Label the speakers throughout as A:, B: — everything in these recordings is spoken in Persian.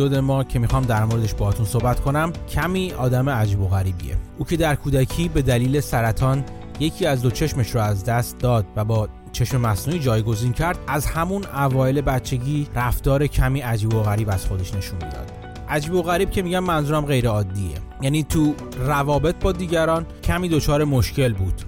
A: اپیزود ما که می‌خوام در موردش باهاتون صحبت کنم کمی آدم عجیب و غریبیه. او که در کودکی به دلیل سرطان یکی از دو چشمش رو از دست داد و با چشم مصنوعی جایگزین کرد از همون اوایل بچگی رفتار کمی عجیب و غریب از خودش نشون می‌داد. عجیب و غریب که میگم منظورم غیر عادیه. یعنی تو روابط با دیگران کمی دچار مشکل بود.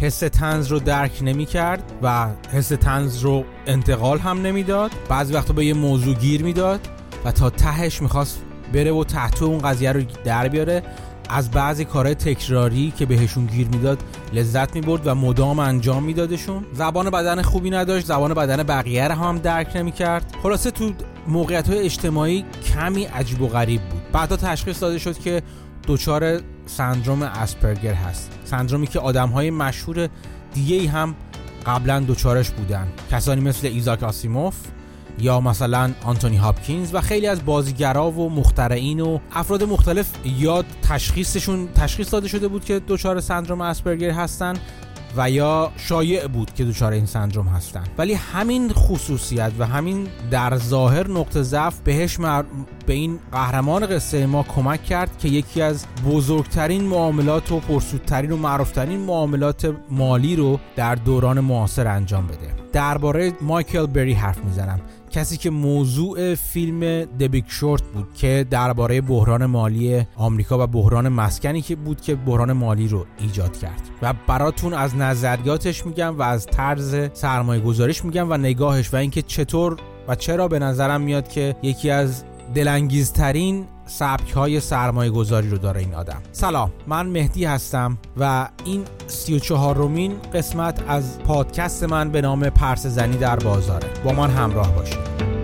A: حس تنز رو درک نمی کرد و حس تنز رو انتقال هم نمی‌داد. بعضی وقتا به یه موضوع گیر می‌داد. و تا تهش می‌خواست بره و تحت اون قضیه رو در بیاره از بعضی کارهای تکراری که بهشون گیر می‌داد لذت می‌برد و مدام انجام میدادشون. زبان بدن خوبی نداشت زبان بدن بقیه رو هم درک نمی‌کرد. خلاصه تو موقعیت های اجتماعی کمی عجیب و غریب بود. بعدا تشخیص داده شد که دچار سندروم اسپرگر هست. سندرومی که آدم های مشهور دیگه هم قبلا دچارش بودن. کسانی مثل ایزاک آسیموف یا مثلا آنتونی هاپکینز و خیلی از بازیگرا و مخترعین و افراد مختلف یا تشخیصشون تشخیص داده شده بود که دچار سندروم اسپرگر هستن و یا شایع بود که دچار این سندروم هستن. ولی همین خصوصیت و همین در ظاهر نقطه ضعف بهش مر... به این قهرمان قصه ما کمک کرد که یکی از بزرگترین معاملات و پرسودترین و معروفترین معاملات مالی رو در دوران معاصر انجام بده. درباره مایکل بری حرف می‌زنم. کسی که موضوع فیلم دبیک شورت بود که درباره بحران مالی آمریکا و بحران مسکنی که بود که بحران مالی رو ایجاد کرد. و براتون از نظریاتش میگم و از طرز سرمایه گذاریش میگم و نگاهش و اینکه چطور و چرا به نظرم میاد که یکی از دلانگیزترین سبک های سرمایه گذاری رو داره این آدم. سلام من مهدی هستم و این سی و چهار رومین قسمت از پادکست من به نام پرس زنی در بازاره. با من همراه باشید.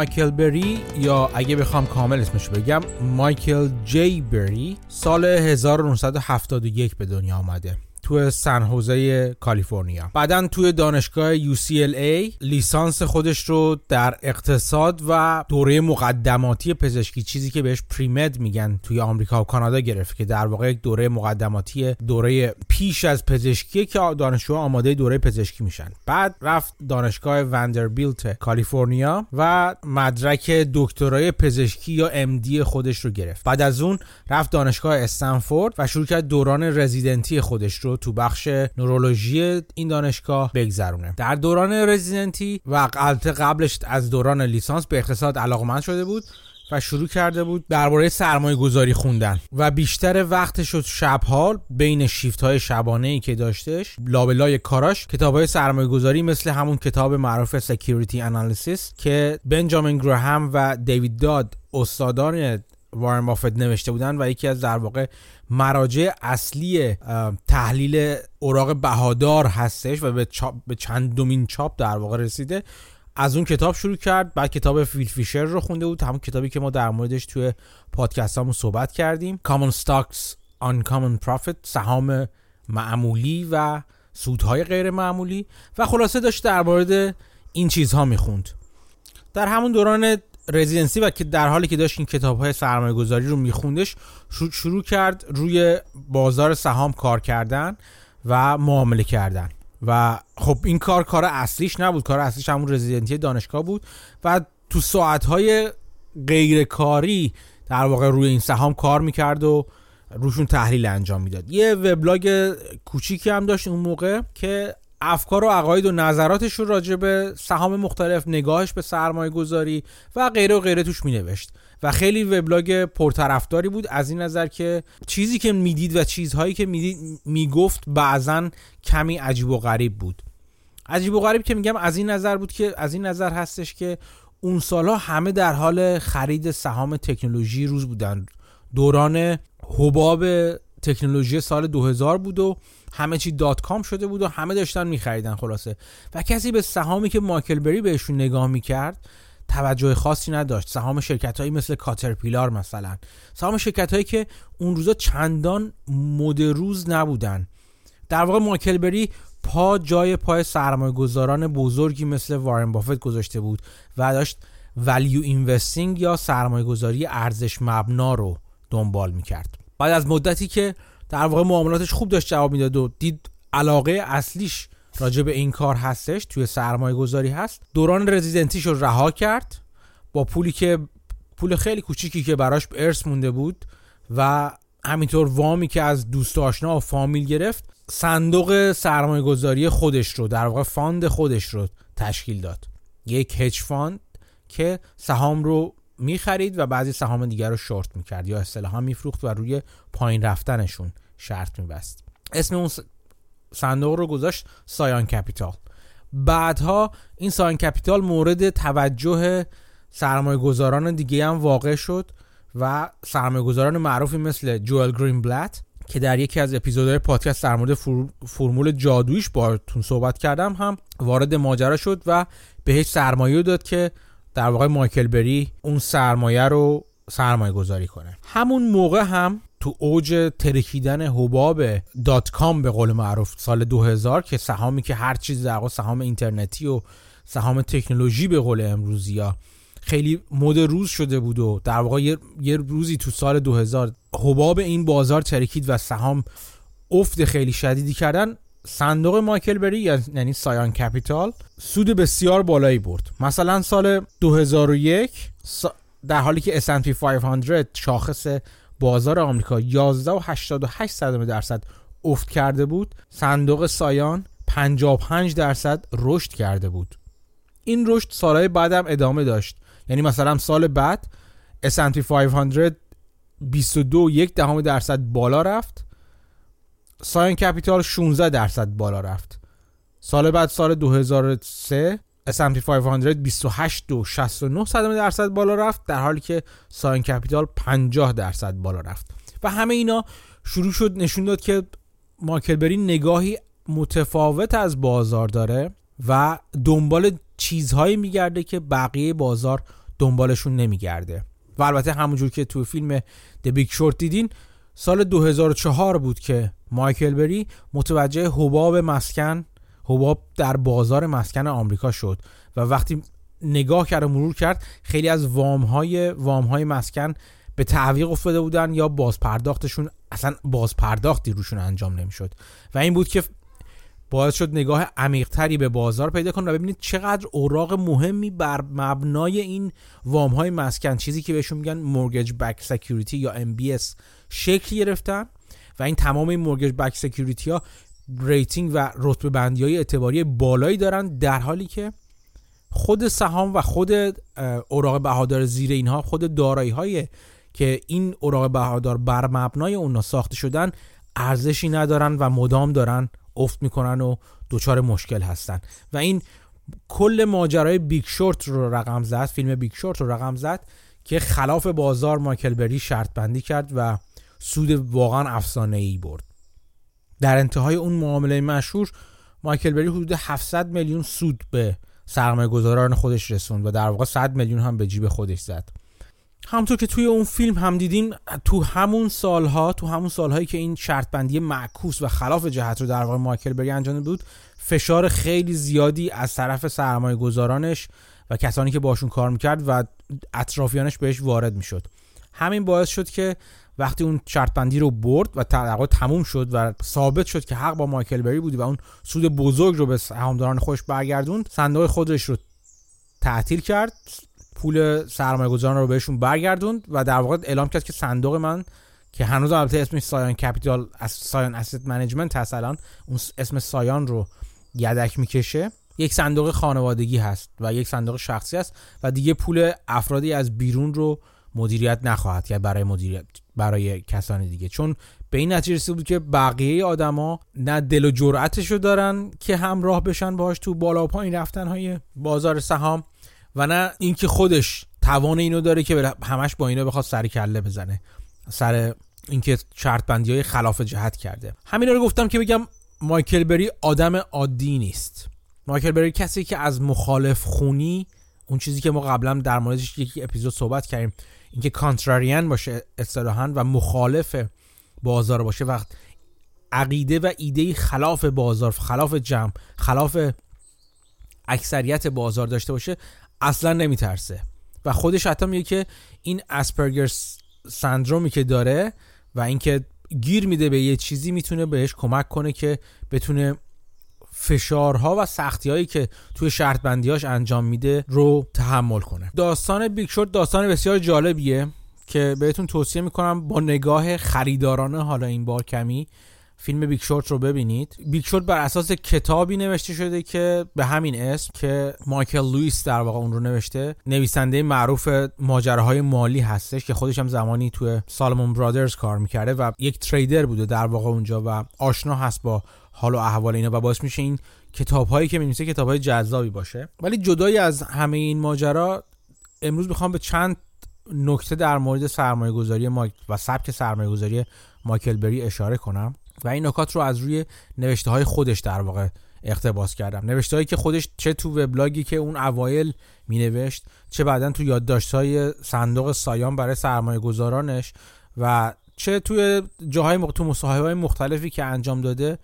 A: مایکل بری یا اگه بخوام کامل اسمش بگم مایکل جی بری سال 1971 به دنیا آمده. تو سن حوزه کالیفرنیا. بعدا توی دانشگاه UCLA لیسانس خودش رو در اقتصاد و دوره مقدماتی پزشکی چیزی که بهش پریمد میگن توی آمریکا و کانادا گرفت که در واقع یک دوره مقدماتی دوره پیش از پزشکی که دانشجوها آماده دوره پزشکی میشن. بعد رفت دانشگاه وندربیلت کالیفرنیا و مدرک دکترای پزشکی یا MD خودش رو گرفت. بعد از اون رفت دانشگاه استنفورد و شروع کرد دوران رزیدنتی خودش رو تو بخش نورولوژی این دانشگاه بگذرونه. در دوران رزیدنتی و قبلش از دوران لیسانس به اقتصاد علاقمند شده بود و شروع کرده بود درباره سرمایه گذاری خوندن و بیشتر وقتش شد شبها بین شیفت های شبانه ای که داشتش لابلای کاراش کتاب های سرمایه گذاری مثل همون کتاب معروف سکیوریتی انالیسیس که بنجامین گراهام و دیوید داد استادان وارن بافت نوشته بودن و یکی از در واقع مراجع اصلی تحلیل اوراق بهادار هستش و به, چاپ، به چندمین چاپ در واقع رسیده. از اون کتاب شروع کرد بعد کتاب فیل فیشر رو خونده بود همون کتابی که ما در موردش توی پادکست همون صحبت کردیم. Common Stocks Uncommon Profit سهام معمولی و سودهای غیر معمولی. و خلاصه داشت در مورد این چیزها می‌خوند. در همون دوران رزیدنسی و که در حالی که داشت این کتاب های سرمایه گذاری رو میخوندش شروع کرد روی بازار سهام کار کردن و معامله کردن. و خب این کار کار اصلیش نبود. کار اصلیش همون رزیدنتی دانشگاه بود. و تو ساعتهای غیر کاری در واقع روی این سهام کار می‌کرد و روشون تحلیل انجام می‌داد. یه وبلاگ کوچیکی هم داشت اون موقع که افکار و عقاید و نظراتش رو راجع به سهام مختلف نگاهش به سرمایه گذاری و غیره و غیره توش می نوشت و خیلی وبلاگ پرطرفداری بود از این نظر که چیزی که می‌دید و چیزهایی که می‌دید می‌گفت بعضا کمی عجیب و غریب بود. عجیب و غریب که میگم از این نظر بود که از این نظر هستش که اون سالها همه در حال خرید سهام تکنولوژی روز بودن. دوران حباب تکنولوژی سال 2000 بود و همه چی dot com شده بود و همه داشتن میخریدن خلاصه. و کسی به سهامی که مایکل بری بهشون نگاه می‌کرد توجه خاصی نداشت. سهام شرکت هایی مثل کاترپیلار مثلا. سهام شرکت هایی که اون روزا چندان مد روز نبودن. در واقع مایکل بری پا جای پای سرمایه گذاران بزرگی مثل وارن بافت گذاشته بود و داشت value investing یا سرمایه گذاری ارزش مبنا رو دنبال می‌کرد. بعد از مدتی که در واقع معاملاتش خوب داشت جواب می‌داد و دید علاقه اصلیش راجع به این کار هستش توی سرمایه گذاری هست. دوران رزیدنتیش رو رها کرد با پولی که پول خیلی کوچیکی که براش ارث مونده بود و همینطور وامی که از دوست آشنا و فامیل گرفت صندوق سرمایه گذاری خودش رو در واقع fund خودش رو تشکیل داد. یک hedge fund که سهام رو می‌خرید و بعضی سهام دیگر رو شورت می‌کرد یا اصطلاحا میفروخت و روی پایین رفتنشون شرط میبست. اسم اون صندوق رو گذاشت سایان کپیتال. بعدها این سایان کپیتال مورد توجه سرمایه گذاران دیگه هم واقع شد و سرمایه گذاران معروفی مثل جوئل گرین بلت که در یکی از اپیزودهای پادکست در مورد فرمول جادویش بارتون صحبت کردم هم وارد ماجرا شد و بهش سرمایه داد که در واقع مایکل بری اون سرمایه رو سرمایه گذاری کنه. همون موقع هم تو اوج ترکیدن حباب دات کام به قول معروف سال 2000 که سهامی که هر چیز در سهام اینترنتی و سهام تکنولوژی به قول ها خیلی مد روز شده بود و در واقع یه, یه روزی تو سال 2000 حباب این بازار ترکید و سهام افت خیلی شدیدی کردن. صندوق مایکل بری یعنی سایان کپیتال سود بسیار بالایی برد. مثلا سال 2001 در حالی که S&P 500 شاخص بازار آمریکا 11 و 88 درصد افت کرده بود صندوق سایان 55 درصد رشد کرده بود. این رشد سالهای بعدم ادامه داشت. یعنی مثلا سال بعد S&P 500 22 یک دهم درصد بالا رفت. ساین کپیتال 16 درصد بالا رفت. سال بعد سال 2003 S&P 500 28 و 69 درصد بالا رفت. در حالی که ساین کپیتال 50 درصد بالا رفت. و همه اینا شروع شد نشون داد که مایکل بری نگاهی متفاوت از بازار داره و دنبال چیزهایی میگرده که بقیه بازار دنبالشون نمیگرده. و البته همونجور که تو فیلم The Big Short دیدین سال 2004 بود که مایکل بری متوجه حباب مسکن حباب در بازار مسکن آمریکا شد و وقتی نگاه کرد و مرور کرد خیلی از وام های, وام های مسکن به تعویق افتاده بودن یا بازپرداختشون اصلا بازپرداختی روشون انجام نمی‌شد. و این بود که باعث شد نگاه عمیقتری به بازار پیدا کنه و ببینید چقدر اوراق مهمی بر مبنای این وام های مسکن چیزی که بهشون میگن mortgage-backed security یا MBS شکل گرفتن. و این تمام این mortgage-backed security ها rating و رتبه بندی های اعتباری بالایی دارن در حالی که خود سهام و خود اوراق بهادار زیر اینها خود دارایی های که این اوراق بهادار بر مبنای اونا ساخته شدن ارزشی ندارن و مدام دارن افت می‌کنن و دچار مشکل هستن. و این کل ماجرای Big Short رو رقم زد فیلم Big Short رو رقم زد که خلاف بازار مایکل بری شرط بندی کرد و سود واقعا افسانه ای برد. در انتهای اون معامله مشهور مایکل بری حدود 700 میلیون سود به سرمایه گذاران خودش رسوند و در واقع 100 میلیون هم به جیب خودش زد. همینطور که توی اون فیلم هم دیدیم تو همون سالها تو همون سالهایی که این شرط بندی معکوس و خلاف جهت رو در واقع مایکل بری انجام بود فشار خیلی زیادی از طرف سرمایه گذارانش و کسانی که باشون کار می‌کرد و اطرافیانش بهش وارد می‌شد. همین باعث شد که وقتی اون شرط بندی رو برد و در تموم شد و ثابت شد که حق با مایکل بری بود و اون سود بزرگ رو به سهامداران خودش برگردوند صندوق خودش رو تعطیل کرد پول سرمایه گذاران رو بهشون برگردوند و در واقع اعلام کرد که صندوق من که هنوز البته اسمش Scion Capital از Scion Asset Management هست الان اون اسم سایان رو یدک می‌کشه. یک صندوق خانوادگی هست و یک صندوق شخصی است و دیگه پول افرادی از بیرون رو مدیریت نخواهد کرد برای مدیریت برای کسان دیگه. چون به این نتیجه رسید بود که بقیه آدما نه دل و جرأتشو دارن که همراه بشن باهاش تو بالا و پایین رفتن های بازار سهام و نه اینکه خودش توان اینو داره که همش با اینا بخواد سر کله بزنه سر اینکه شرط بندی های خلاف جهت کرده. همینا رو گفتم که بگم مایکل بری آدم عادی نیست. مایکل بری کسی که از مخالف خونی اون چیزی که ما قبلا در موردش یکی اپیزود صحبت کردیم اینکه کانتراریان باشه اصطلاحا و مخالف بازار باشه وقت عقیده و ایده خلاف بازار خلاف جمع خلاف اکثریت بازار داشته باشه اصلا نمیترسه. و خودش حتی میگه که این Asperger syndrome ی که داره و اینکه گیر میده به یه چیزی می‌تونه بهش کمک کنه که بتونه فشارها و سختی هایی که توی شرط بندیاش انجام میده رو تحمل کنه. داستان Big Short داستان بسیار جالبیه که بهتون توصیه می‌کنم با نگاه خریدارانه حالا این بار کمی فیلم Big Short رو ببینید. Big Short بر اساس کتابی نوشته شده که به همین اسم که مایکل لوئیس در واقع اون رو نوشته نویسنده معروف ماجراهای مالی هستش که خودش هم زمانی توی سالمون برادرز کار می‌کرده و یک تریدر بوده در واقع اونجا و آشنا هست با حال و احوال اینا و باعث میشه این کتاب هایی که می‌نویسه کتاب های جذابی باشه. ولی جدای از همه این ماجرا امروز می‌خوام به چند نکته در مورد سرمایه گذاری و سبک سرمایه گذاری مایکل بری اشاره کنم و این نکات رو از روی نوشته های خودش در واقع اقتباس کردم. نوشته هایی که خودش چه تو وبلاگی که اون اوایل می نوشت چه بعدا تو یادداشت های صندوق سایان برای سرمایه گذارانش و چه توی جاهای تو مصاحبه های مختلفی که انجام داده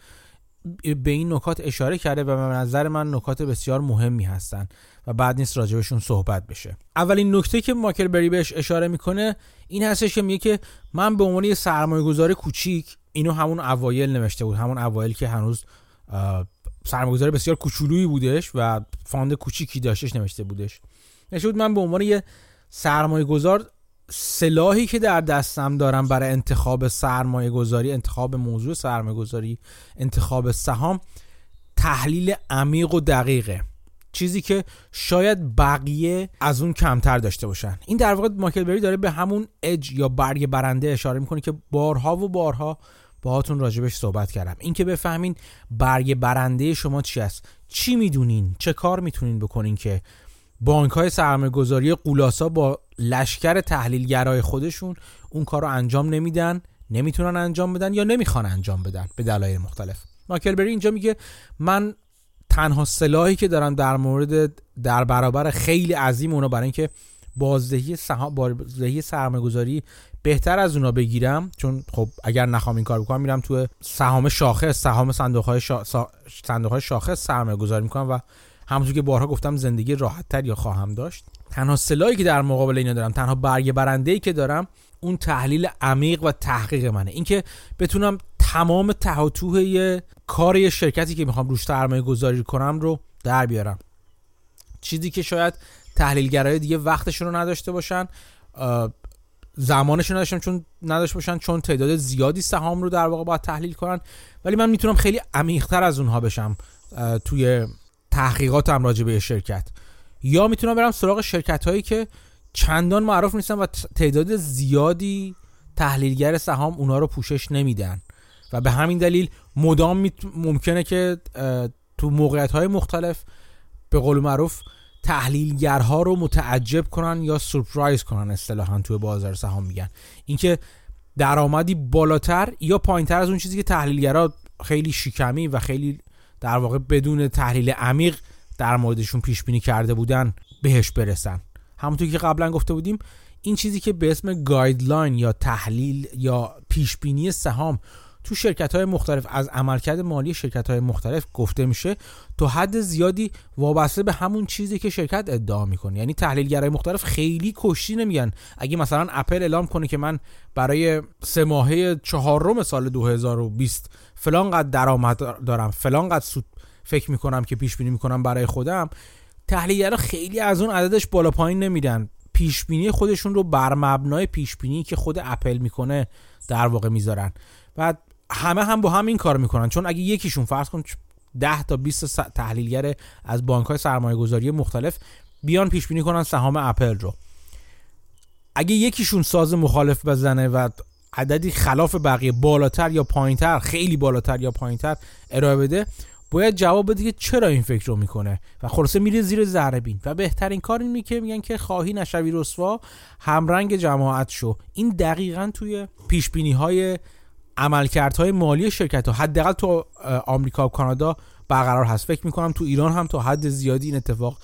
A: به این نکات اشاره کرده و به نظر من نکات بسیار مهمی هستن و بعد نیست راجبشون صحبت بشه. اولین نکته که ماکل بری بهش اشاره می‌کنه این هستش که میگه که من به عنوان یه سرمایه گذار کوچیک اینو همون اوایل نوشته بود همون اوایل که هنوز سرمایه‌گذار بسیار کوچولویی بودش و فاند کوچیکی داشتش نوشته بودش. نوشته بود من به عنوان یه سرمایه گذار سلاحی که در دستم دارم برای انتخاب سرمایه گذاری انتخاب موضوع سرمایه گذاری انتخاب سهام تحلیل عمیق و دقیقه. چیزی که شاید بقیه از اون کمتر داشته باشن. این در واقع ماکل بری داره به همون اج یا برگ برنده اشاره می‌کنه که بارها و بارها باهاتون راجبش صحبت کردم. اینکه بفهمین برگ برنده شما چی است. چی می‌دونین؟ چه کار می‌تونین بکنین که بانک های سرمایه قولاسا با لشکر تحلیلگرای خودشون اون کار رو انجام نمیدن نمی‌تونن انجام بدن یا نمی‌خوان انجام بدن به دلایل مختلف. ماکل بری اینجا میگه من تنها سلاحی که دارم در مورد در برابر خیلی عظیم اونا برای اینکه بازدهی سهام بازدهی سرمایه گذاری بهتر از اونا بگیرم چون خب اگر نخوام این کار بکنم میرم تو سهام شاخص سهام صندوق های, شا... صندوق های شاخص سرمایه گذاری می‌کنم و همونطور که بارها گفتم زندگی راحت تر یا خواهم داشت. تنها سلاحی که در مقابل اینا دارم تنها برگ برنده ای که دارم اون تحلیل عمیق و تحقیق منه. اینکه بتونم تمام تهاتوه کار یه شرکتی که می‌خوام روش سرمایه گذاری کنم رو در بیارم. چیزی که شاید تحلیلگرای دیگه وقتشون رو نداشته باشن زمانشون نداشتن چون نداشته باشن چون تعداد زیادی سهام رو در واقع باید تحلیل کنن. ولی من می‌تونم خیلی عمیقتر از اونها بشم توی تحقیقاتم راجع به شرکت. یا می‌تونم برم سراغ شرکت هایی که چندان معروف نیستن و تعداد زیادی تحلیلگر سهام اونا رو پوشش نمیدن. و به همین دلیل مدام ممکنه که تو موقعیت های مختلف به قول معروف تحلیلگرها رو متعجب کنن یا سورپرایز کنن اصطلاحا توی بازار سهام میگن. اینکه درآمدی بالاتر یا پایینتر از اون چیزی که تحلیلگرها خیلی شیکمی و خیلی در واقع بدون تحلیل عمیق در موردشون پیش بینی کرده بودن بهش برسن. همونطور که قبلا گفته بودیم این چیزی که به اسم گایدلاین یا تحلیل یا پیش بینی سهام تو شرکت های مختلف از عملکرد مالی شرکت های مختلف گفته میشه تو حد زیادی وابسته به همون چیزی که شرکت ادعا می‌کنه. یعنی تحلیلگرای مختلف خیلی کشتی نمیگن. اگه مثلا اپل اعلام کنه که من برای سه ماهه چهارم سال 2020 فلان قد درآمد دارم فلان قد سود فکر می‌کنم که پیش بینی می‌کنم برای خودم. تحلیلگرا خیلی از اون عددش بالا پایین نمیدن پیش بینی خودشون رو بر مبنای پیش بینی که خود اپل می‌کنه در واقع می‌ذارن. و همه هم با هم این کار می‌کنن. چون اگه یکیشون فرض کن 10 تا 20 تحلیلگر از بانک های سرمایه گذاری مختلف بیان پیش بینی کنن سهام اپل رو. اگه یکیشون ساز مخالف بزنه و عددی خلاف بقیه بالاتر یا پایینتر خیلی بالاتر یا پایینتر ارائه بده باید جواب بده که چرا این فکر رو می‌کنه. و خلاصه میره زیر ذره بین. و بهترین کار این که میگن که خواهی نشوی رسوا همرنگ جماعت شو. این دقیقا توی پیش های عملکردهای مالی شرکت ها. حداقل تو آمریکا و کانادا برقرار هست. فکر می‌کنم تو ایران هم تا حد زیادی این اتفاق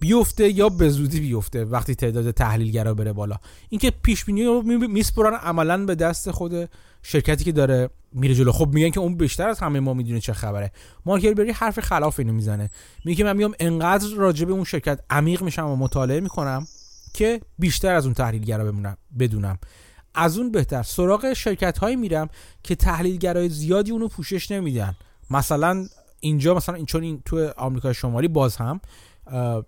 A: بیفته یا به زودی بیفته وقتی تعداد تحلیلگرا بره بالا. اینکه پیش بینی رو میسپرن عملا به دست خود شرکتی که داره میره جلو. خب میگن که اون بیشتر از همه ما می‌دونه چه خبره. مارکل بری حرف خلاف اینو می‌زنه. میگه من میام انقدر راجع به اون شرکت عمیق میشم و مطالعه می‌کنم که بیشتر از اون تحلیلگرا بمونم بدونم. از اون بهتر. سراغ شرکت هایی میرم که تحلیلگرای زیادی اونو پوشش نمیدن. مثلا اینجا مثلا چون این تو آمریکا شمالی باز هم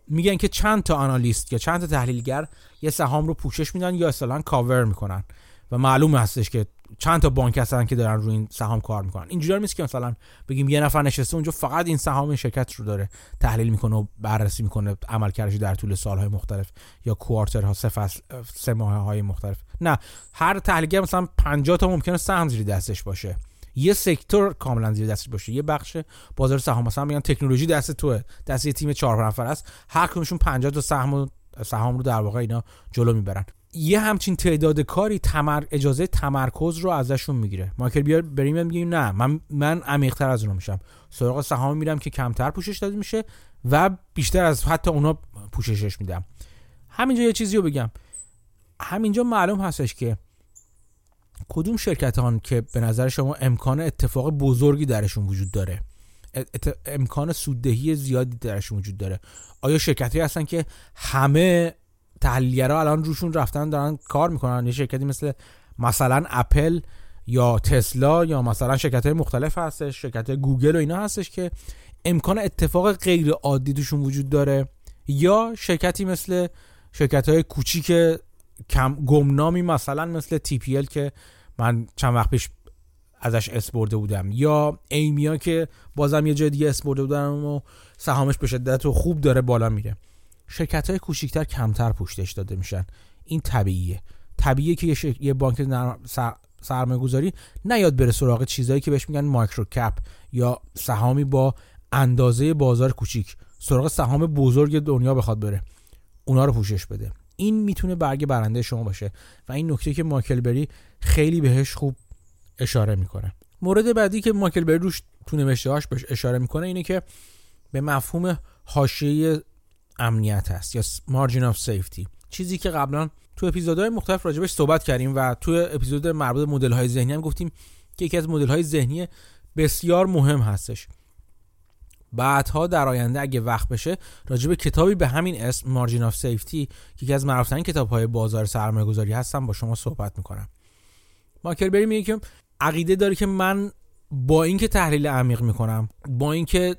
A: میگن که چند تا آنالیست یا چند تا تحلیلگر یه سهام رو پوشش میدن یا اصلا کاور می‌کنن. و معلوم هستش که چند تا بانک هستن که دارن روی این سهام کار می‌کنن. اینجوری نیست که مثلا بگیم یه نفر نشسته اونجا فقط این سهام شرکت رو داره تحلیل می‌کنه و بررسی می‌کنه عملکردش در طول سالهای مختلف یا کوارترها سه فصل سه ماه های مختلف. نه هر تحلیلگر مثلا 50 تا ممکنه سهم زیر دستش باشه. یه سکتور کاملا زیر دستش باشه. یه بخش بازار سهام. مثلا میگن تکنولوژی دست توه. دست یه تیم چهار نفر است. هر کدومشون 50 تا سهم سهام رو در واقع اینا جلو می‌برن. یه همچین تعداد کاری تمر... اجازه تمرکز رو ازشون می‌گیره. مایکل بیار بریم میگه نه. من من عمیق‌تر از اونها میشم. سراغ سهام میرم که کمتر پوشش داده میشه و بیشتر از حتی اونا پوششش میدم. همینجا یه چیزی رو بگم. همینجا معلوم هستش که کدوم شرکت هان که به نظر شما امکان اتفاق بزرگی درشون وجود داره؟ امکان سوددهی زیادی درشون وجود داره. آیا شرکتی هستن که همه تحلیلگرا الان روشون رفتن دارن کار می‌کنن؟ یه شرکتی مثل مثلا اپل یا تسلا یا مثلا شرکت های مختلف هستش شرکت گوگل و اینا هستش که امکان اتفاق غیر عادی توشون وجود داره. یا شرکتی مثل شرکت های کوچیک کم گمنامی مثلا مثل TPL که من چند وقت پیش ازش اسم برده بودم. یا ایمیا که بازم یه جای دیگه اسم برده بودم و سهامش به شدت و خوب داره بالا میره. شرکت های کوچیکتر کمتر پوشش داده میشن. این طبیعیه. طبیعیه که یه, یه بانک سرمایه گذاری نیاد بره سراغ چیزهایی که بهش میگن مایکرو کپ یا سهامی با اندازه بازار کوچیک. سراغ سهام بزرگ دنیا بخواد بره. اونا رو پوشش بده. این می‌تونه برگ برنده شما باشه. و این نکته که مایکل بری خیلی بهش خوب اشاره می‌کنه. مورد بعدی که مایکل بری روش تو نوشته هاش بهش اشاره می‌کنه اینه که به مفهوم حاشیه امنیت هست یا margin of safety چیزی که قبلا تو اپیزودهای مختلف راجبش صحبت کردیم و تو اپیزود مربوط مدل های ذهنی هم گفتیم که یکی از مدل های ذهنی بسیار مهم هستش. بعدها در آینده اگه وقت بشه راجب کتابی به همین اسم Margin of Safety که یکی از معروفترین کتاب های بازار سرمایه گذاری هستم با شما صحبت می‌کنم. مایکل بری میگه که عقیده داره که من با اینکه تحلیل عمیق می‌کنم با اینکه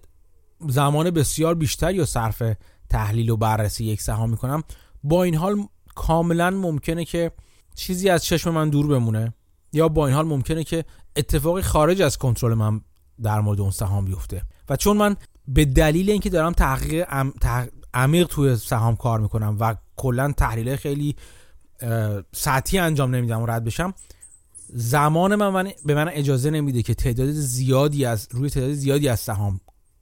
A: زمان بسیار بیشتری یا صرف تحلیل و بررسی یک سهام می‌کنم با این حال کاملا ممکنه که چیزی از چشم من دور بمونه یا با این حال ممکنه که اتفاقی خارج از کنترل من در مورد اون سهام بیفته. و چون من به دلیل اینکه دارم تحقیق عمیق توی سهام کار می‌کنم و کلا تحلیل خیلی سطحی انجام نمیدم و رد بشم زمان من, من به من اجازه نمیده که تعداد زیادی از روی تعداد زیادی از سهام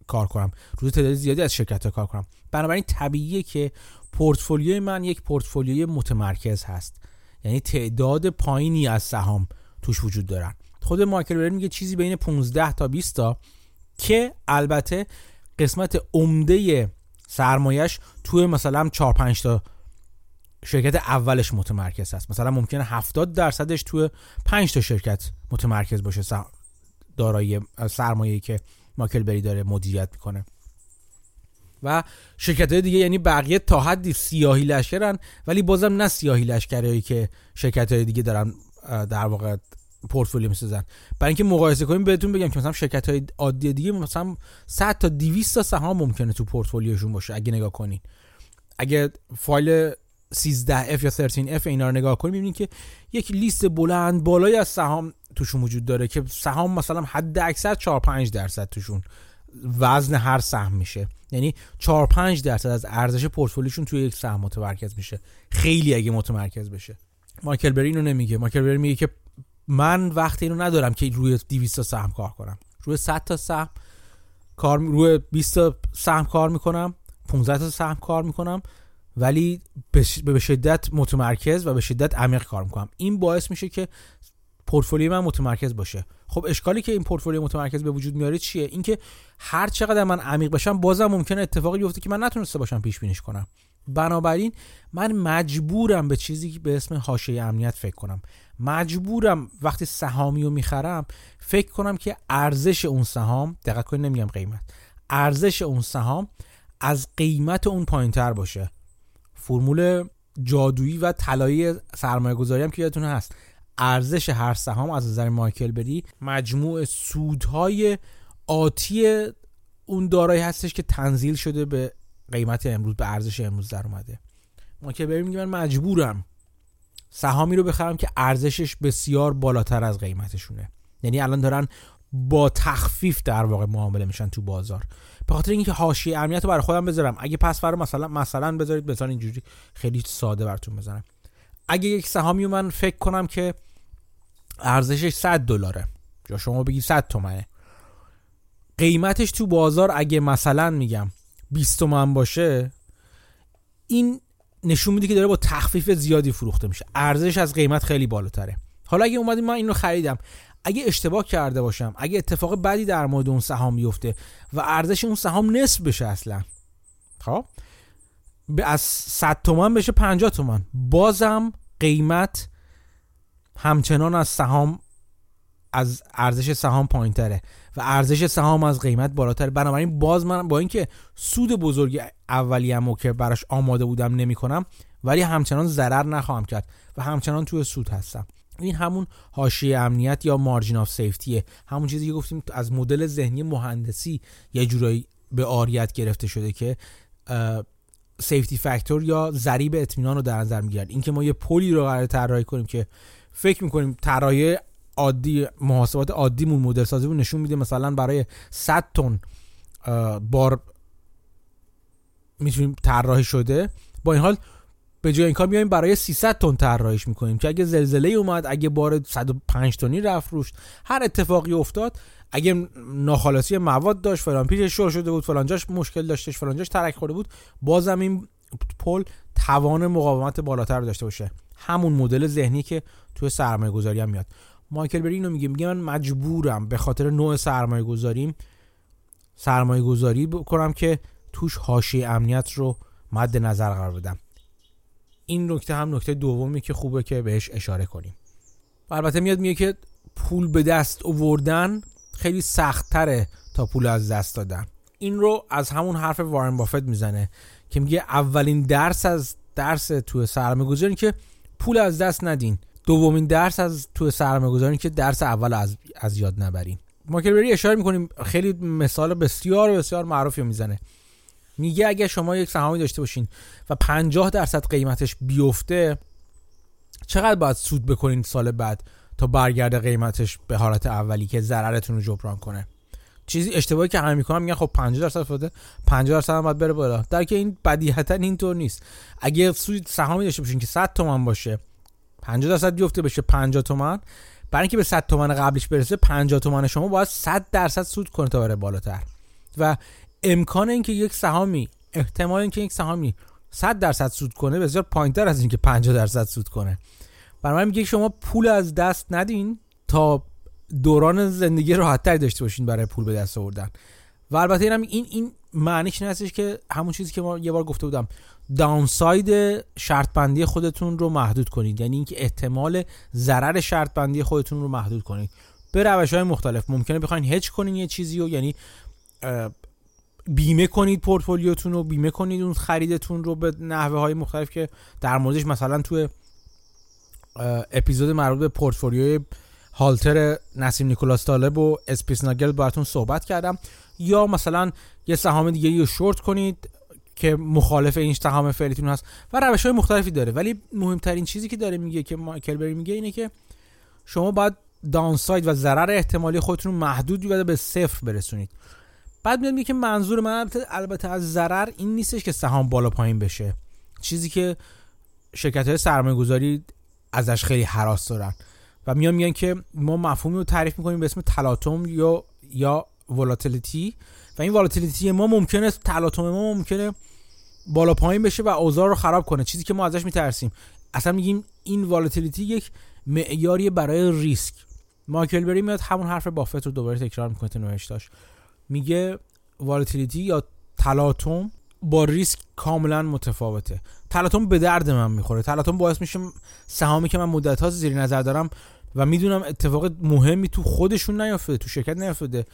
A: کار کنم روی تعداد زیادی از شرکت ها کار کنم. بنابراین طبیعیه که پورتفولیوی من یک پورتفولیوی متمرکز هست. یعنی تعداد پایینی از سهام توش وجود دارن. خود مایکل میگه چیزی بین 15 تا 20 تا که البته قسمت عمده سرمایش توی مثلا 4 5 تا شرکت اولش متمرکز هست. مثلا ممکنه 70 درصدش توی 5 تا شرکت متمرکز باشه دارایی سرمایه‌ای که ماکل بری داره مدیریت می‌کنه. و شرکت های دیگه یعنی بقیه تا حدی سیاهی لشکرن ولی بازم نه سیاهی لشکرهایی که شرکت های دیگه دارن در واقع پورتفولیو می‌سازن برای اینکه مقایسه کنیم بهتون بگم که مثلا شرکت های عادی دیگه مثلا 100 تا 200 تا سهام ممکنه تو پورتفولیوشون باشه اگه نگاه کنین. اگه فایل 13F یا 13F اینا رو نگاه کنیم می‌بینید که یک لیست بلند بالایی از سهام توشون وجود داره که سهام مثلا حد اکثر 4 5 درصد توشون وزن هر سهم میشه. یعنی 4 5 درصد از ارزش پورتفولیوشون توی یک سهم متمرکز میشه. خیلی اگه متمرکز بشه. مایکل بری اینو نمیگه. مایکل بری میگه که من وقتی اینو ندارم که روی 200 تا سهم کار کنم. روی 100 تا سهم کار روی 20 تا سهم کار می‌کنم 15 تا سهم کار می‌کنم ولی به شدت متمرکز و به شدت عمیق کار می‌کنم. این باعث میشه که پورتفولیوی من متمرکز باشه. خب اشکالی که این پورتفولیو متمرکز به وجود میاره چیه؟ اینکه هر چقدر من عمیق بشم بازم ممکنه اتفاقی بیفته که من نتونسته باشم پیش بینیش کنم. بنابراین من مجبورم به چیزی که به اسم حاشیه امنیت فکر کنم. مجبورم وقتی سهامی رو می‌خرم فکر کنم که ارزش اون سهام دقت کنید نمیگم قیمت ارزش اون سهام از قیمت اون پایینتر باشه. فرمول جادویی و طلایی سرمایه گذاری هم که یادتون هست. ارزش هر سهام از نظر مایکل بری مجموع سودهای آتی اون دارایی هستش که تنزیل شده به قیمت امروز به ارزش امروز در اومده. مایکل بری میگه من مجبورم سهامی رو بخرم که ارزشش بسیار بالاتر از قیمتشونه. یعنی الان دارن با تخفیف در واقع معامله میشن تو بازار. به خاطر اینکه حاشیه امنیت رو برای خودم بذارم. اگه پس فردا مثلا مثلا بذارید بذارید اینجوری. خیلی ساده براتون بزنم. اگه یک سهامی من فکر کنم که ارزشش 100 دلاره. یا شما بگی 100 تومنه. قیمتش تو بازار اگه مثلا میگم 20 تومن باشه این نشون میده که داره با تخفیف زیادی فروخته میشه. ارزش از قیمت خیلی بالاتره. حالا اگه اومدیم من اینو خریدم اگه اشتباه کرده باشم اگه اتفاق بدی در مورد اون سهام بیفته و ارزش اون سهام نصف بشه اصلا خب؟ از 100 تومن بشه 50 تومن بازم قیمت همچنان از سهام از ارزش سهام پایینتره و ارزش سهام از قیمت بالاتر بنابراین باز من با اینکه سود بزرگی اولیه‌مو که براش آماده بودم نمی‌کنم ولی همچنان ضرر نخواهم کرد و همچنان توی سود هستم. این همون حاشیه امنیت یا margin of safety ه همون چیزی که گفتیم از مدل ذهنی مهندسی یه جورایی به عاریت گرفته شده که safety factor یا ضریب اطمینان رو در نظر می‌گیرد. اینکه ما یه پلی رو قرار طراحی کنیم که فکر می‌کنیم طراحی عادی محاسبات عادیمون مدل سازیمون نشون میده مثلا برای 100 تن بار می‌تونیم طراحی شده با این حال به جای این کار میایم برای 300 تن طراحیش می‌کنیم که اگه زلزله اومد اگه بار 105 تنی رفت روش هر اتفاقی افتاد اگه ناخالصی مواد داشت فلان پیش شور شده بود فلان جاش مشکل داشتش فلان جاش ترک خورده بود بازم این پل توان مقاومت بالاتر داشته باشه. همون مدل ذهنی که توی سرمایه گذاری هم میاد. مایکل بری اینو میگه میگه من مجبورم به خاطر نوع سرمایه گذاریم سرمایه گذاری بکنم که توش حاشیه امنیت رو مد نظر قرار بدم. این نکته هم نکته دومی که خوبه که بهش اشاره کنیم. و البته میاد میگه که پول به دست اووردن خیلی سختتره تا پول از دست دادن. این رو از همون حرف وارن بافت می‌زنه که میگه اولین درس از درس تو سرمایه گذاری که پول از دست ندین. دومین درس از تو سرمایه گذاری که درس اول از, از یاد نبرین. ماکربری اشاره می‌کنیم خیلی مثال بسیار بسیار معروفی می‌زنه. میگه اگه شما یک سهامی داشته باشین و 50 درصد قیمتش بیفته چقدر باید سود بکنین سال بعد تا برگرده قیمتش به حالت اولی که ضررتون رو جبران کنه؟ چیزی اشتباهی که همه می‌کنن میگن خب 50 درصد فاده 50 درصد هم باید بره بالا. در که این بدیهتا اینطور نیست. اگه سود سهامی داشته باشین که 100 تومن باشه 50 درصد بیفته بشه 50 تومن برای اینکه به 100 تومن قبلش برسه 50 تومن شما باید 100 درصد سود کنه تا بره بالاتر. و امکان اینکه یک سهامی احتمال اینکه یک سهامی 100 درصد سود کنه بسیار پایینتر از اینکه 50 درصد سود کنه. برای میگه شما پول از دست ندین تا دوران زندگی راحتتری داشته باشین برای پول به دست آوردن. و البته این این این معنیش این که همون چیزی که ما یه بار گفته بودم downside شرط بندی خودتون رو محدود کنید. یعنی اینکه احتمال ضرر شرط بندی خودتون رو محدود کنید. به روش های مختلف ممکنه بخواین هج کنین یه چیزی رو یعنی بیمه کنید پورتفولیوتون رو بیمه کنید اون خریدتون رو به نحوه های مختلف که در موردش مثلا توی اپیزود مربوط به پورتفولیوی هالتری نسیم نیکولاس طالب و اسپیتزناگل براتون صحبت کردم. یا مثلا یه سهام دیگه رو شورت کنید که مخالف این سهام فعلیتون هست و روش های مختلفی داره. ولی مهمترین چیزی که داره میگه که مایکل بری میگه اینه که شما باید داونساید و ضرر احتمالی خودتون محدود و به صفر برسونید. بعد میاد میگه که منظور من البته از ضرر این نیستش که سهام بالا پایین بشه. چیزی که شرکت های سرمایه گذاری ازش خیلی حراس دارن. و میان میگن که ما مفهومی رو تعریف می‌کنیم به اسم تلاطم یا یا volatility و این volatility ما ممکنه تلاطم ما ممکنه بالا پایین بشه و اوضاع رو خراب کنه. چیزی که ما ازش میترسیم. اصلا میگیم این volatility یک معیاری برای ریسک. مایکل بری میاد همون حرف بافت رو دوباره تکرار می‌کنه تو نوشتاش. میگه volatility یا تلاطم با ریسک کاملا متفاوته. تلاطم به درد من می‌خوره. تلاطم باعث میشه سهامی که من مدت ها زیر نظر دارم و می‌دونم اتفاق مهمی تو خودشون نیافتاده تو شرکت نیافتاده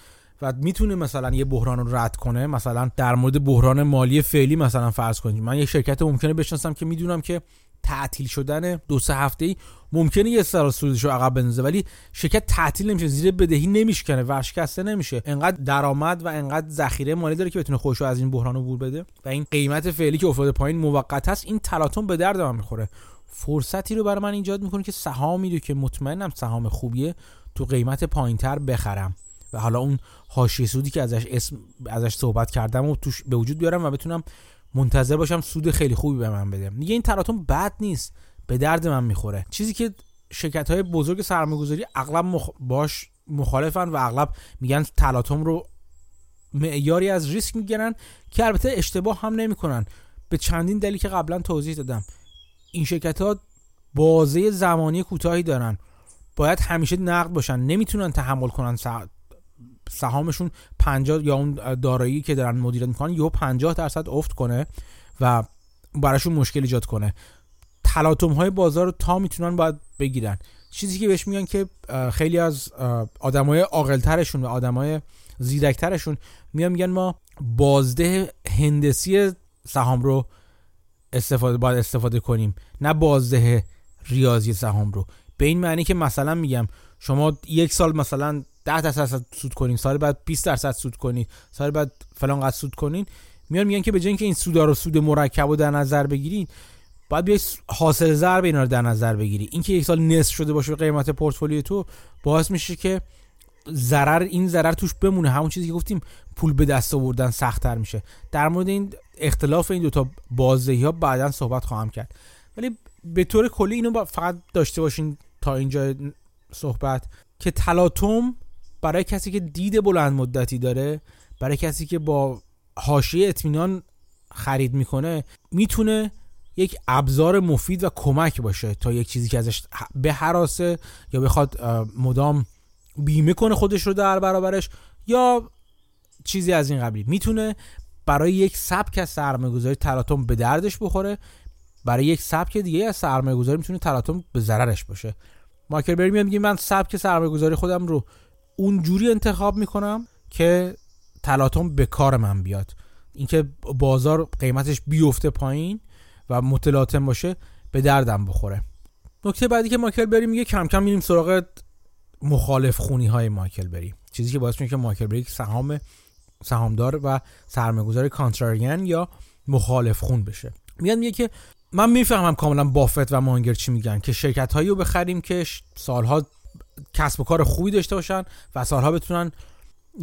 A: و می‌تونه مثلا یه بحران رو رد کنه مثلا در مورد بحران مالی فعلی مثلا فرض کنید من یه شرکت ممکنه بشناسم که می‌دونم که تعطیل شدن دو سه هفته ای ممکنه یه سال سودش رو عقب بندازه ولی شرکت تعطیل نمیشه زیر بدهی نمیشکنه ورشکسته نمیشه. انقدر درآمد و انقدر ذخیره مالی داره که بتونه خودش از این بحران عبور بده. و این قیمت فعلی که افتاده پایین موقت هست این تلاطم به درد من می‌خوره. فرصتی رو برای من ایجاد می‌کنه که سهامی رو که مطمئنم سهام خوبیه تو قیمت پایینتر بخرم. و حالا اون حاشیه سودی که ازش اسم ازش صحبت کردم و توش به وجود بیارم و بتونم منتظر باشم سود خیلی خوبی به من بده میگه این تلاطم بد نیست. به درد من می‌خوره. چیزی که شرکت های بزرگ سرمایه‌گذاری اغلب مخ... باش مخالفن و اغلب میگن تلاطم رو معیاری از ریسک می‌گیرن که البته اشتباه هم نمی‌کنن. به چندین دلیل که قبلا توضیح دادم. این شرکت ها بازه زمانی کوتاهی دارن. باید همیشه نقد باشن. نمی‌تونن تحمل کنن سهامشون 50 یا اون دارایی که دارن مدیریت می‌کنن یهو 50 درصد افت کنه و براشون مشکل ایجاد کنه. تلاطم های بازار رو تا می‌تونن باید بگیرن. چیزی که بهش میگن که خیلی از آدمای عاقلترشون و آدمای زیرکترشون میان میگن ما بازده هندسی سهام رو استفاده باید استفاده کنیم نه بازده ریاضی سهام رو. به این معنی که مثلا میگم شما یک سال مثلا 10 درصد سود کنین سال بعد 20 درصد سود کنین سال بعد فلان قد سود کنین. میان میگن که به جای اینکه این سودا رو سود مرکب رو در نظر بگیرید باید بیای حاصل ضرب اینا رو در نظر بگیری. اینکه یک سال نصف شده باشه قیمت پورتفولیو تو باعث میشه که ضرر این ضرر توش بمونه. همون چیزی که گفتیم پول به دست آوردن سختتر میشه. در مورد این اختلاف این دوتا بازدهی ها بعدا صحبت خواهم کرد. ولی به طور کلی اینو فقط داشته باشین تا اینجا صحبت. که تلاطم برای کسی که دید بلند مدتی داره برای کسی که با حاشیه اطمینان خرید می‌کنه می‌تونه یک ابزار مفید و کمک باشه تا یک چیزی که ازش به حراسه یا بخواد مدام بیمه کنه خودش رو در برابرش یا چیزی از این قبیل. می‌تونه برای یک سبک از سرمایه گذاری تلاطم به دردش بخوره. برای یک سبک دیگه از سرمایه گذاری می‌تونه تلاطم به ضررش باشه. مایکل بری میگه من سبک سرمایه گذاری خودم رو اونجوری انتخاب می‌کنم که تلاطم به کار من بیاد. اینکه بازار قیمتش بیفته پایین و متلاطم باشه به دردم بخوره. نکته بعدی که مایکل بری میگه کم کم میریم سراغ مخالف خونی های مایکل بری. چیزی که باعث میشه که مایکل بری سهام سهامدار و سرمایه‌گذار کانتراریان یا مخالف خون بشه. میاد میگه که من می‌فهمم کاملا بافت و مانگر چی میگن که شرکت هایی رو بخریم که سالها کسب و کار خوبی داشته باشن و سالها بتونن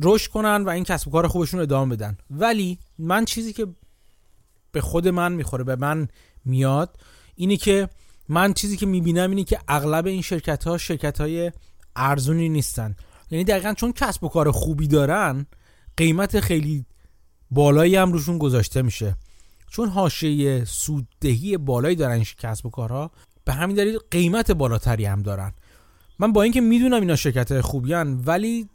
A: رشد کنن و این کسب و کار خوبشون ادامه بدن. ولی من چیزی که به خود من می‌خوره به من میاد اینی که من چیزی که می‌بینم اینی که اغلب این شرکت ها شرکت های ارزونی نیستن. یعنی دقیقا چون کسب و کار خوبی دارن قیمت خیلی بالایی هم روشون گذاشته میشه. چون حاشیه سوددهی بالایی دارن این کسب و کارها به همین دلیل قیمت بالاتری هم دارن. من با اینکه می‌دونم اینا شرکت خوبیان ولی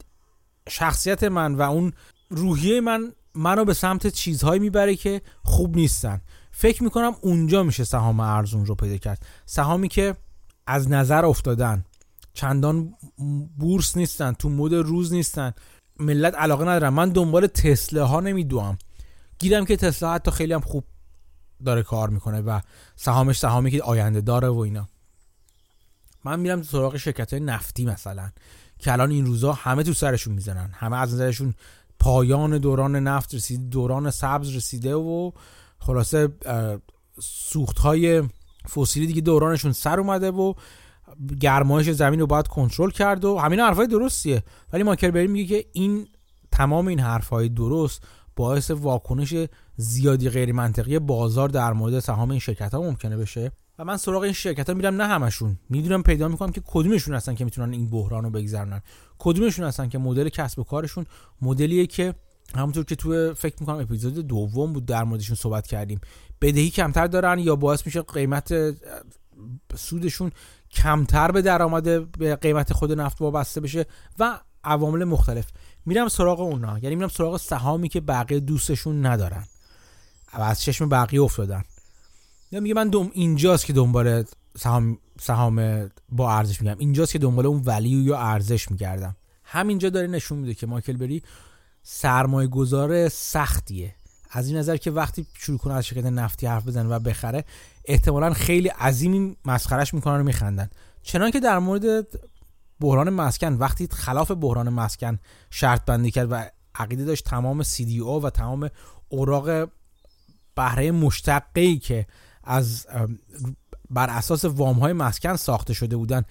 A: شخصیت من و اون روحیه من منو به سمت چیزهایی می‌بره که خوب نیستن. فکر می‌کنم اونجا میشه سهام ارزون رو پیدا کرد. سهامی که از نظر افتادن چندان بورس نیستن تو مود روز نیستن. ملت علاقه ندارن. من دنبال تسلا ها نمیدوام. گیرم که تسلا حتی خیلی هم خوب داره کار می‌کنه و سهامش سهامی که آینده داره و اینا. من میرم سراغ شرکت های نفتی مثلا که الان این روزا همه تو سرشون می‌زنن. همه از نظرشون پایان دوران نفت رسیده دوران سبز رسیده و خلاصه سوخت های فسیلی دیگه دورانشون سر اومده و گرمایش زمین رو باید کنترل کرد و همین حرفای درستیه. ولی ماکر بری میگه که این تمام این حرفهای درست باعث واکنش زیادی غیر منطقی بازار در مورد سهام این شرکت ها ممکنه بشه. و من سراغ این شرکت ها میرم نه همشون. می‌دونم پیدا می‌کنم که کدومشون هستن که می‌تونن این بحران رو بگذرنن. کدومشون هستن که مدل کسب و کارشون مدلیه که همونطور که تو فکر می‌کنم اپیزود دوم بود در موردشون صحبت کردیم بدهی کمتر دارن یا باعث میشه قیمت سودشون کمتر به درآمد به قیمت خود نفت وابسته بشه و عوامل مختلف. میرم سراغ اونا. یعنی میرم سراغ سهامی که بقیه دوستشون ندارن. و از چشم بقیه افتادن. میگه من دوم اینجاست که دنبال سهام سهام با ارزش میگم اینجاست که دنبال اون ولیو یا ارزش میگردم. همینجا داره نشون میده که مایکل بری سرمایه گذار سختیه. از این نظر که وقتی شروع کنه از شرکت نفتی حرف بزنه و بخره احتمالا خیلی عظیمی مسخرش می‌کنن و میخندن. چنان که در مورد بحران مسکن وقتی خلاف بحران مسکن شرط بندی کرد و عقیده داشت تمام CDO و تمام اوراق بهره مشتقی که از بر اساس وام های مسکن ساخته شده بودن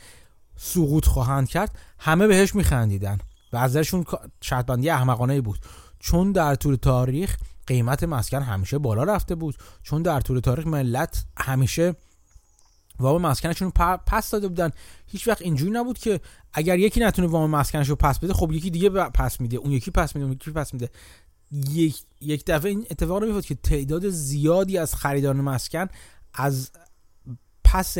A: سقوط خواهند کرد همه بهش میخندیدن و ازشون شرط بندی احمقانه بود. چون در طول تاریخ قیمت مسکن همیشه بالا رفته بود چون در طول تاریخ ملت همیشه وام مسکنشون پس داده بودن. هیچ وقت اینجوری نبود که اگر یکی نتونه وام مسکنش رو پس بده خب یکی دیگه پس میده اون یکی پس میده اون یکی پس میده. یک, یک دفعه این اتفاق رو که تعداد زیادی از خریداران مسکن از پس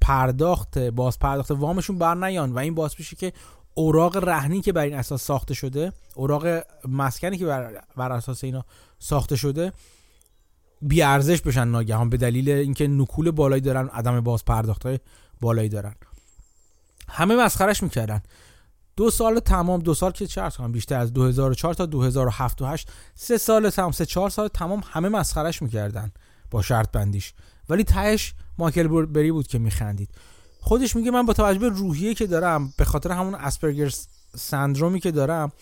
A: پرداخت باز پرداخت وامشون بر نیان و این باعث میشه که اوراق رهنی که بر این اساس ساخته شده اوراق مسکنی که بر, بر اساس اینا ساخته شده بی ارزش بشن ناگهان به دلیل اینکه نکول بالایی دارن عدم باز پرداخت های بالایی دارن. همه مسخرش می‌کردن. دو سال تمام دو سال که چه کنم بیشتر از 2004 تا 2007 و 8 سه سال تمام سه چهار سال تمام همه مسخرش می‌کردن با شرط بندیش. ولی تهش مایکل بری بود که میخندید. خودش میگه من با توجه به روحیه که دارم به خاطر همون اسپرگر سندرومی که دارم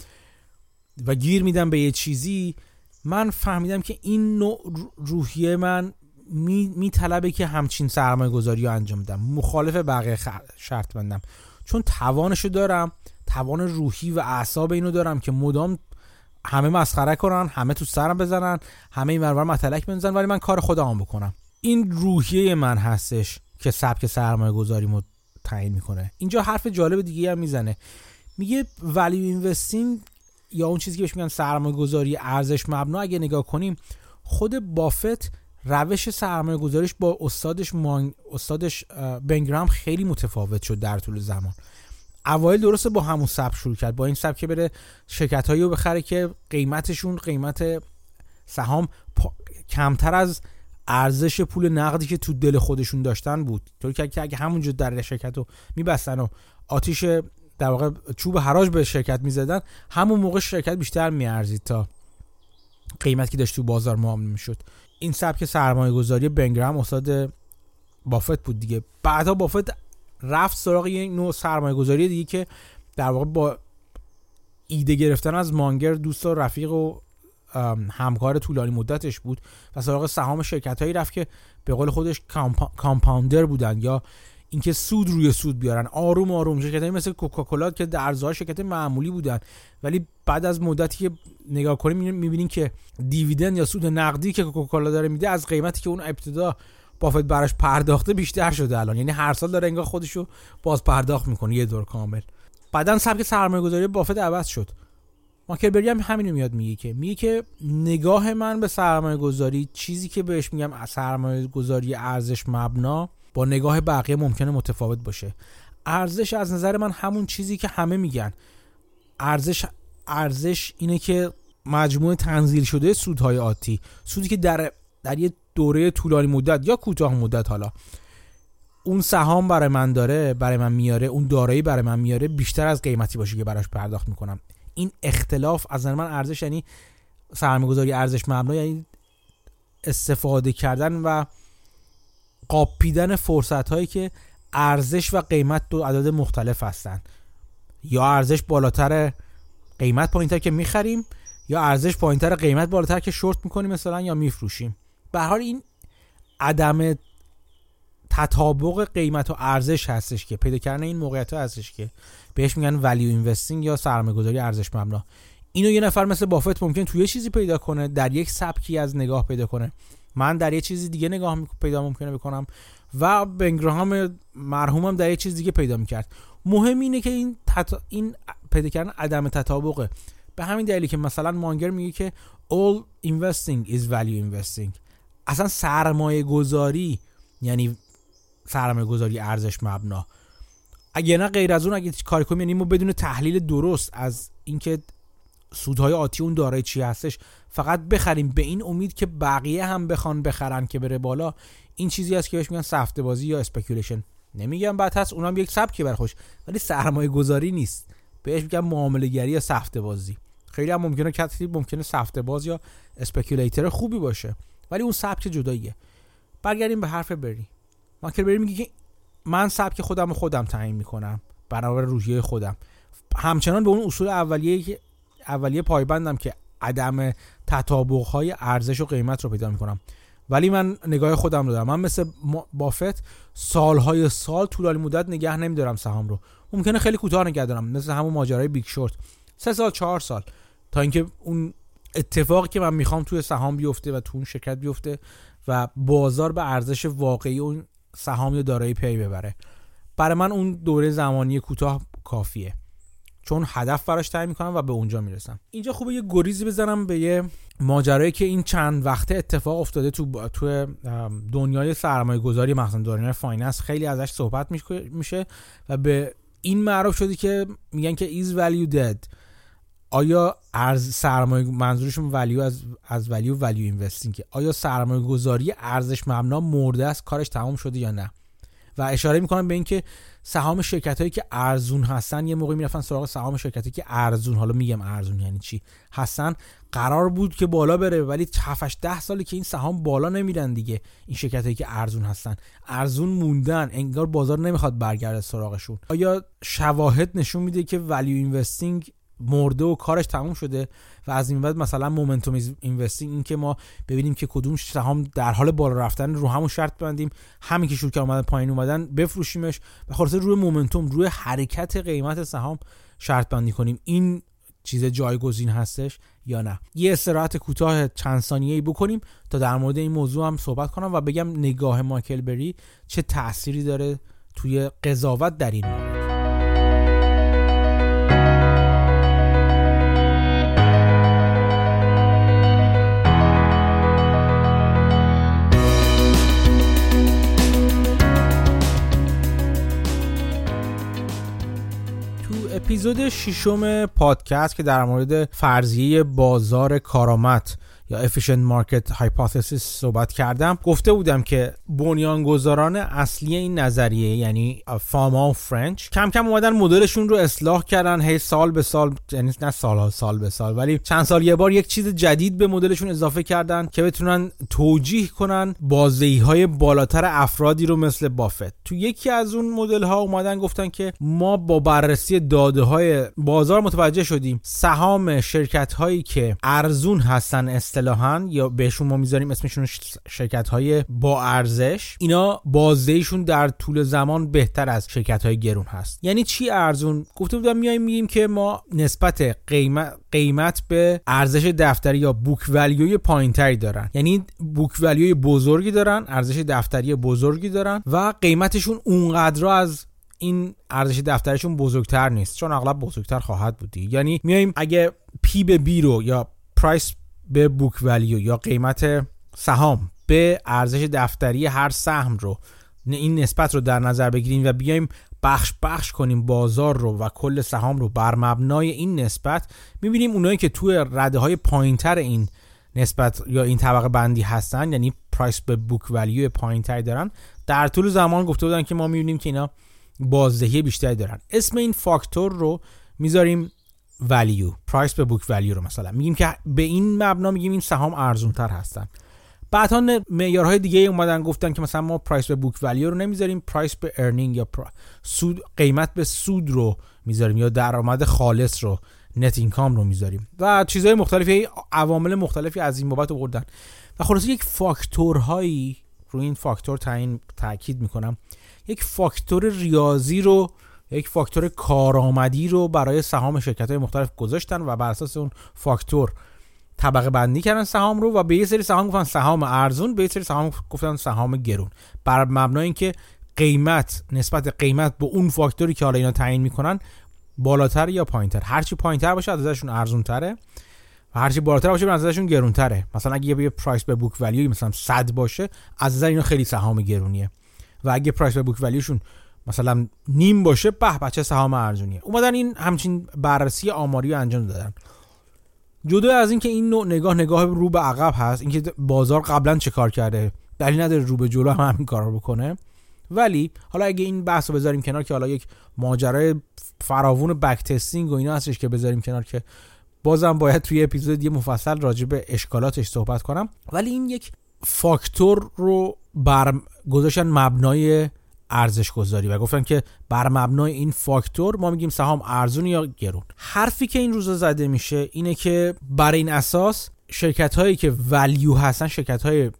A: و گیر میدم به یه چیزی من فهمیدم که این نوع روحیه من می, طلبه که همچین سرمایه گذاری رو انجام بدم. مخالف بقیه شرط بندم. چون توانشو دارم توان روحی و اعصاب اینو دارم که مدام همه مسخره کنن همه تو سرم بزنن همه این ورور متلک بزنن ولی من کار خودم بکنم. این روحیه من هستش که سبک سرمایه گذاری مو تعیین می‌کنه. اینجا حرف جالب دیگه هم می‌زنه. میگه ولی اینوستینگ یا اون چیزی که بهش میگن سرمایه گذاری ارزش مبنا اگه نگاه کنیم خود بافت روش سرمایه گذاریش با استادش مانگ... استادش بنگرام خیلی متفاوت شد در طول زمان. اوایل درسته با همون سبک شروع کرد با این سبک که بره شرکت هایی رو بخره که قیمتشون قیمت سهام کمتر از ارزش پول نقدی که تو دل خودشون داشتن بود. طوری که اگه همونجا در شرکت رو میبستن و آتیش در واقع چوب حراج به شرکت می‌زدن همون موقع شرکت بیشتر میارزید تا قیمت که داشت تو بازار معامله می‌شد. این سبک سرمایه گذاری بنگرام استاد بافت بود دیگه. بعدا بافت رفت سراغ یک نوع سرمایه گذاری دیگه که در واقع با ایده گرفتن از مانگر دوست و رفیق و همکار طولانی مدتش بود و سراغ سهام شرکت هایی رفت که به قول خودش کامپاندر بودن یا اینکه سود روی سود بیارن. آروم آروم شرکت مثل کوکاکولا که درزهای شرکت معمولی بودن. ولی بعد از مدتی که نگاه کنیم می‌بینیم که دیویدن یا سود نقدی که کوکاکولا داره میده از قیمتی که اون ابتدا بافت براش پرداخته بیشتر شده الان. یعنی هر سال داره انگار خودشو باز پرداخت می‌کنه یه دور کامل. بعدا سبک سرمایه گذاری بافت عوض شد. ماکلبری هم همینو میاد میگه که میگه که نگاه من به سرمایه گذاری چیزی که بهش میگم سرمایه گذاری ارزش مبنا با نگاه بقیه ممکنه متفاوت باشه. ارزش از نظر من همون چیزی که همه میگن. ارزش ارزش اینه که مجموعه تنزیل شده سودهای آتی سودی که در در یه دوره طولانی مدت یا کوتاه مدت حالا. اون سهام برای من داره برای من میاره اون دارایی برای من میاره بیشتر از قیمتی باشه که براش پرداخت می‌کنم. این اختلاف از نظر من ارزش یعنی سرمایه‌گذاری ارزش مبنا یعنی استفاده کردن و قاپیدن فرصت هایی که ارزش و قیمت دو عدد مختلف هستن. یا ارزش بالاتر قیمت پایینتر که می‌خریم یا ارزش پایینتر قیمت بالاتر که شورت می‌کنیم مثلا یا میفروشیم. به حال این عدم تطابق قیمت و ارزش هستش که پیدا کردن این موقعیت ها هستش که بهش میگن ولیو اینوستینگ یا سرمایه‌گذاری ارزش مبنا. اینو یه نفر مثل بافت ممکن توی چیزی پیدا کنه در یک سبکی از نگاه پیدا کنه. من در یه چیزی دیگه نگاه پیدا ممکنه بکنم و بنگراهام مرحومم در یه چیز دیگه پیدا می‌کرد. مهم اینه که این این پیدا کردن عدم تطابقه. به همین دلیلی که مثلا مانگر میگه که all investing is value investing. اصلا سرمایه گذاری یعنی سرمایه گذاری ارزش مبنا. اگه نه غیر از اون اگه کاری کنیم یعنی ما بدون تحلیل درست از اینکه سودهای آتی اون دارای چی هستش فقط بخریم به این امید که بقیه هم بخوان بخرن که بره بالا. این چیزی است که بهش میگن سفته بازی یا speculation نمیگم بد هست اونم یک سبکی برا خودش ولی سرمایه گذاری نیست. بهش میگن معامله گری یا سفته بازی. خیلی هم ممکنه کسی ممکنه سفته باز یا speculator خوبی باشه. ولی اون سبک جداییه. برگردیم به حرف بری. مایکل بری میگه که من سبک خودم رو خودم تعیین می‌کنم. برابر روحیه خودم. همچنان به اون اصول اولیه اولیه پایبندم که عدم تطابق های ارزش و قیمت رو پیدا می‌کنم. ولی من نگاه خودم رو دارم. من مثل بافت سالهای سال طولانی مدت نگه نمیدارم سهام رو. ممکنه خیلی کوتاه نگه دارم. مثل همون ماجرای Big Short. سه سال چهار سال. تا اینکه اون اتفاقی که من می‌خوام توی سهام بیفته و تو اون شرکت بیفته و بازار به ارزش واقعی اون سهام یا دارایی پی ببره. برای من اون دوره زمانی کوتاه کافیه. چون هدف براش تعیین می‌کنم و به اونجا می‌رسم. اینجا خوبه یه گریزی بزنم به یه ماجرایی که این چند وقته اتفاق افتاده تو تو دنیای سرمایه گذاری مثلا دنیای finance. خیلی ازش صحبت میشه و به این معروف شده که میگن که is value dead. آیا ارز سرمایه منظورشون value از از value value investing آیا سرمایه گذاری ارزش مبنا مرده است؟ کارش تمام شده یا نه؟ و اشاره می‌کنم به اینکه سهام شرکت هایی که ارزون هستن یه موقعی می‌رفتن سراغ سهام شرکتی که ارزون حالا میگم ارزون یعنی چی؟ هستن قرار بود که بالا بره ولی 7 ده سالی که این سهام بالا نمیرن دیگه این شرکت هایی که ارزون هستن. ارزون موندن انگار بازار نمی‌خواد برگرده سراغشون. آیا شواهد نشون میده که value investing مرده و کارش تموم شده و از این بعد مثلا momentum investing این که ما ببینیم که کدوم سهام در حال بالا رفتن رو همون شرط بندیم همین که شروع که اومدن پایین اومدن بفروشیمش و خلاصه روی مومنتوم روی حرکت قیمت سهام شرط بندی کنیم. این چیز جایگزین هستش یا نه؟ یه استراحت کوتاه چند ثانیه‌ای بکنیم تا در مورد این موضوع هم صحبت کنم و بگم نگاه مایکل بری چه تأثیری داره توی قضاوت در این مورد. اپیزود ششم پادکست که در مورد فرضیه بازار کارآمد یا efficient market hypothesis صحبت کردم. گفته بودم که بنیانگذاران اصلی این نظریه یعنی فاما و فرنچ کم کم اومدن مدلشون رو اصلاح کردن هی سال به سال یعنی نه سال سال به سال ولی چند سال یه بار یک چیز جدید به مدلشون اضافه کردن که بتونن توجیه کنن بازدهی های بالاتر افرادی رو مثل بافت تو یکی از اون مدل ها اومدن گفتن که ما با بررسی داده های بازار متوجه شدیم سهام شرکت هایی که ارزون هستن اصطلاحا یا بهشون ما می‌ذاریم اسمشون شرکت های با ارزش اینا بازدهیشون در طول زمان بهتر از شرکت های گرون هست. یعنی چی ارزون؟ گفته بودم میایم میگیم که ما نسبت قیمت قیمت به ارزش دفتری یا بوک ولیوی پایینتری دارن. یعنی بوک ولیوی بزرگی دارن ارزش دفتری بزرگی دارن و قیمتشون اونقدر از این ارزش دفترشون بزرگتر نیست. چون اغلب بزرگتر خواهد بودی یعنی میایم اگه P به B رو یا price به book value یا قیمت سهام به ارزش دفتری هر سهم رو این نسبت رو در نظر بگیریم و بیایم بخش بخش کنیم بازار رو و کل سهام رو. بر مبنای این نسبت می‌بینیم اونایی که توی رده های پایینتر این نسبت یا این طبقه بندی هستن یعنی price به book value پایینتری دارن. در طول زمان گفته بودن که ما می‌بینیم که اینا بازدهی بیشتری دارن. اسم این فاکتور رو می‌ذاریم value price به book value رو مثلا. میگیم که به این مبنا میگیم این سهام ارزون تر هستن بعدا معیارهای دیگه اومدن گفتن که مثلا ما price به book value رو نمی‌ذاریم price به earning یا سود قیمت به سود رو می‌ذاریم یا درآمد خالص رو net income رو می‌ذاریم. و چیزهای مختلفی عوامل مختلفی از این بابت آوردن. و خلاصه یک فاکتورهایی رو این فاکتور تعیین تاکید می‌کنم یک فاکتور ریاضی رو یک فاکتور کارآمدی رو برای سهام شرکت های مختلف گذاشتن و بر اساس اون فاکتور طبقه بندی کردن سهام رو و به یه سری سهام گفتن سهام ارزون به یه سری سهام گفتن سهام گرون. بر مبنای اینکه قیمت نسبت قیمت به اون فاکتوری که حالا اینا تعیین می‌کنن بالاتر یا پایینتر؟ هرچی پایینتر باشه از ازشون ارزون تره و هرچی بالاتر باشه از ازشون گرون تره مثلا اگه یه پرایس به بوک ولیو مثلا 100 باشه از اینا خیلی سهام گرونیه. و اگه پرایس بوک ولیوشون مثلا نیم باشه به بچه سهام ارزونیه. اومدن این همچین بررسی آماری رو انجام دادن. جدا از اینکه این نوع نگاه نگاه رو به عقب هست اینکه بازار قبلا چه کار کرده دلیل نداره رو به جلو هم همین کار رو بکنه. ولی حالا اگه این بحث رو بذاریم کنار که حالا یک ماجرای فراوون بک تستینگ و اینا هستش که بذاریم کنار که بازم باید توی اپیزود یه مفصل راجع به اشکالاتش صحبت کنم. ولی این یک فاکتور رو بر گذاشتن مبنای ارزش گذاری و گفتن که بر مبنای این فاکتور ما میگیم سهام ارزون یا گرون. حرفی که این روزا زده میشه اینه که بر این اساس شرکت هایی که ولیو هستن شرکت های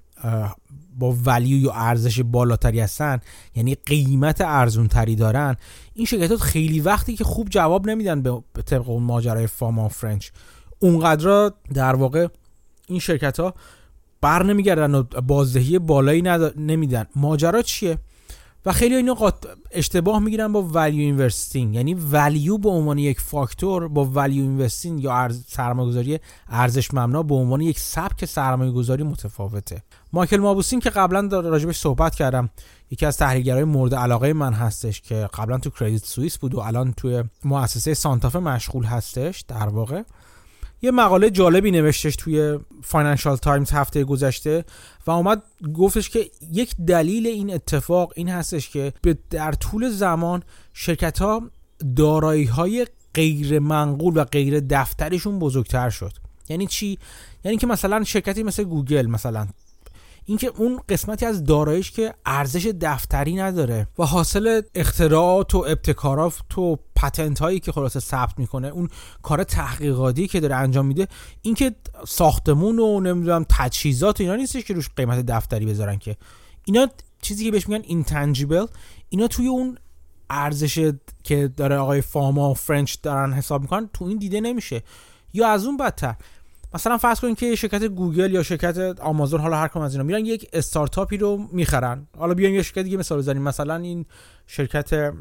A: با ولیو یا ارزش بالاتری هستن یعنی قیمت ارزون تری دارن این شرکت خیلی وقتی که خوب جواب نمیدن به طبق اون ماجرای فاما فرنچ. اونقدر در واقع این شرکت ها بر نمیگردن و بازدهی بالایی نمیدن. ماجرا چیه؟ و خیلی اینا قط... اشتباه می‌گیرن با value investing یعنی value به عنوان یک فاکتور با value investing یا ارز... سرمایه‌گذاری ارزش مبنا به عنوان یک سبک سرمایه‌گذاری متفاوته. مایکل مابوسین که قبلا راجبش صحبت کردم یکی از تحلیلگرای مورد علاقه من هستش که قبلا تو کردیت سوئیس بود و الان توی مؤسسه سانتافه مشغول هستش در واقع. یه مقاله جالبی نوشتش توی فاینانشال تایمز هفته گذشته و اومد گفتش که یک دلیل این اتفاق این هستش که در طول زمان شرکت ها دارایی های غیر منقول و غیر دفتریشون بزرگتر شد. یعنی چی؟ یعنی که مثلا شرکتی مثل گوگل مثلا اینکه اون قسمتی از دارایش که ارزش دفتری نداره و حاصل اختراعات و ابتکارات و patent هایی که خلاصه ثبت می‌کنه اون کار تحقیقاتی که داره انجام میده اینکه ساختمون و نمی‌دونم تجهیزات اینا نیستش که روش قیمت دفتری بذارن که. اینا چیزی که بهش میگن intangible اینا توی اون ارزش که داره آقای فاما و فرنچ دارن حساب می‌کنن تو این دیده نمیشه. یا از اون بدتر مثلا فرض کنید که شرکت گوگل یا شرکت آمازون حالا هر کدوم از اینا میرن یک استارتاپی رو می‌خرن. حالا بیایم یه شرکت دیگه مثال بزنیم. مثلا این شرکت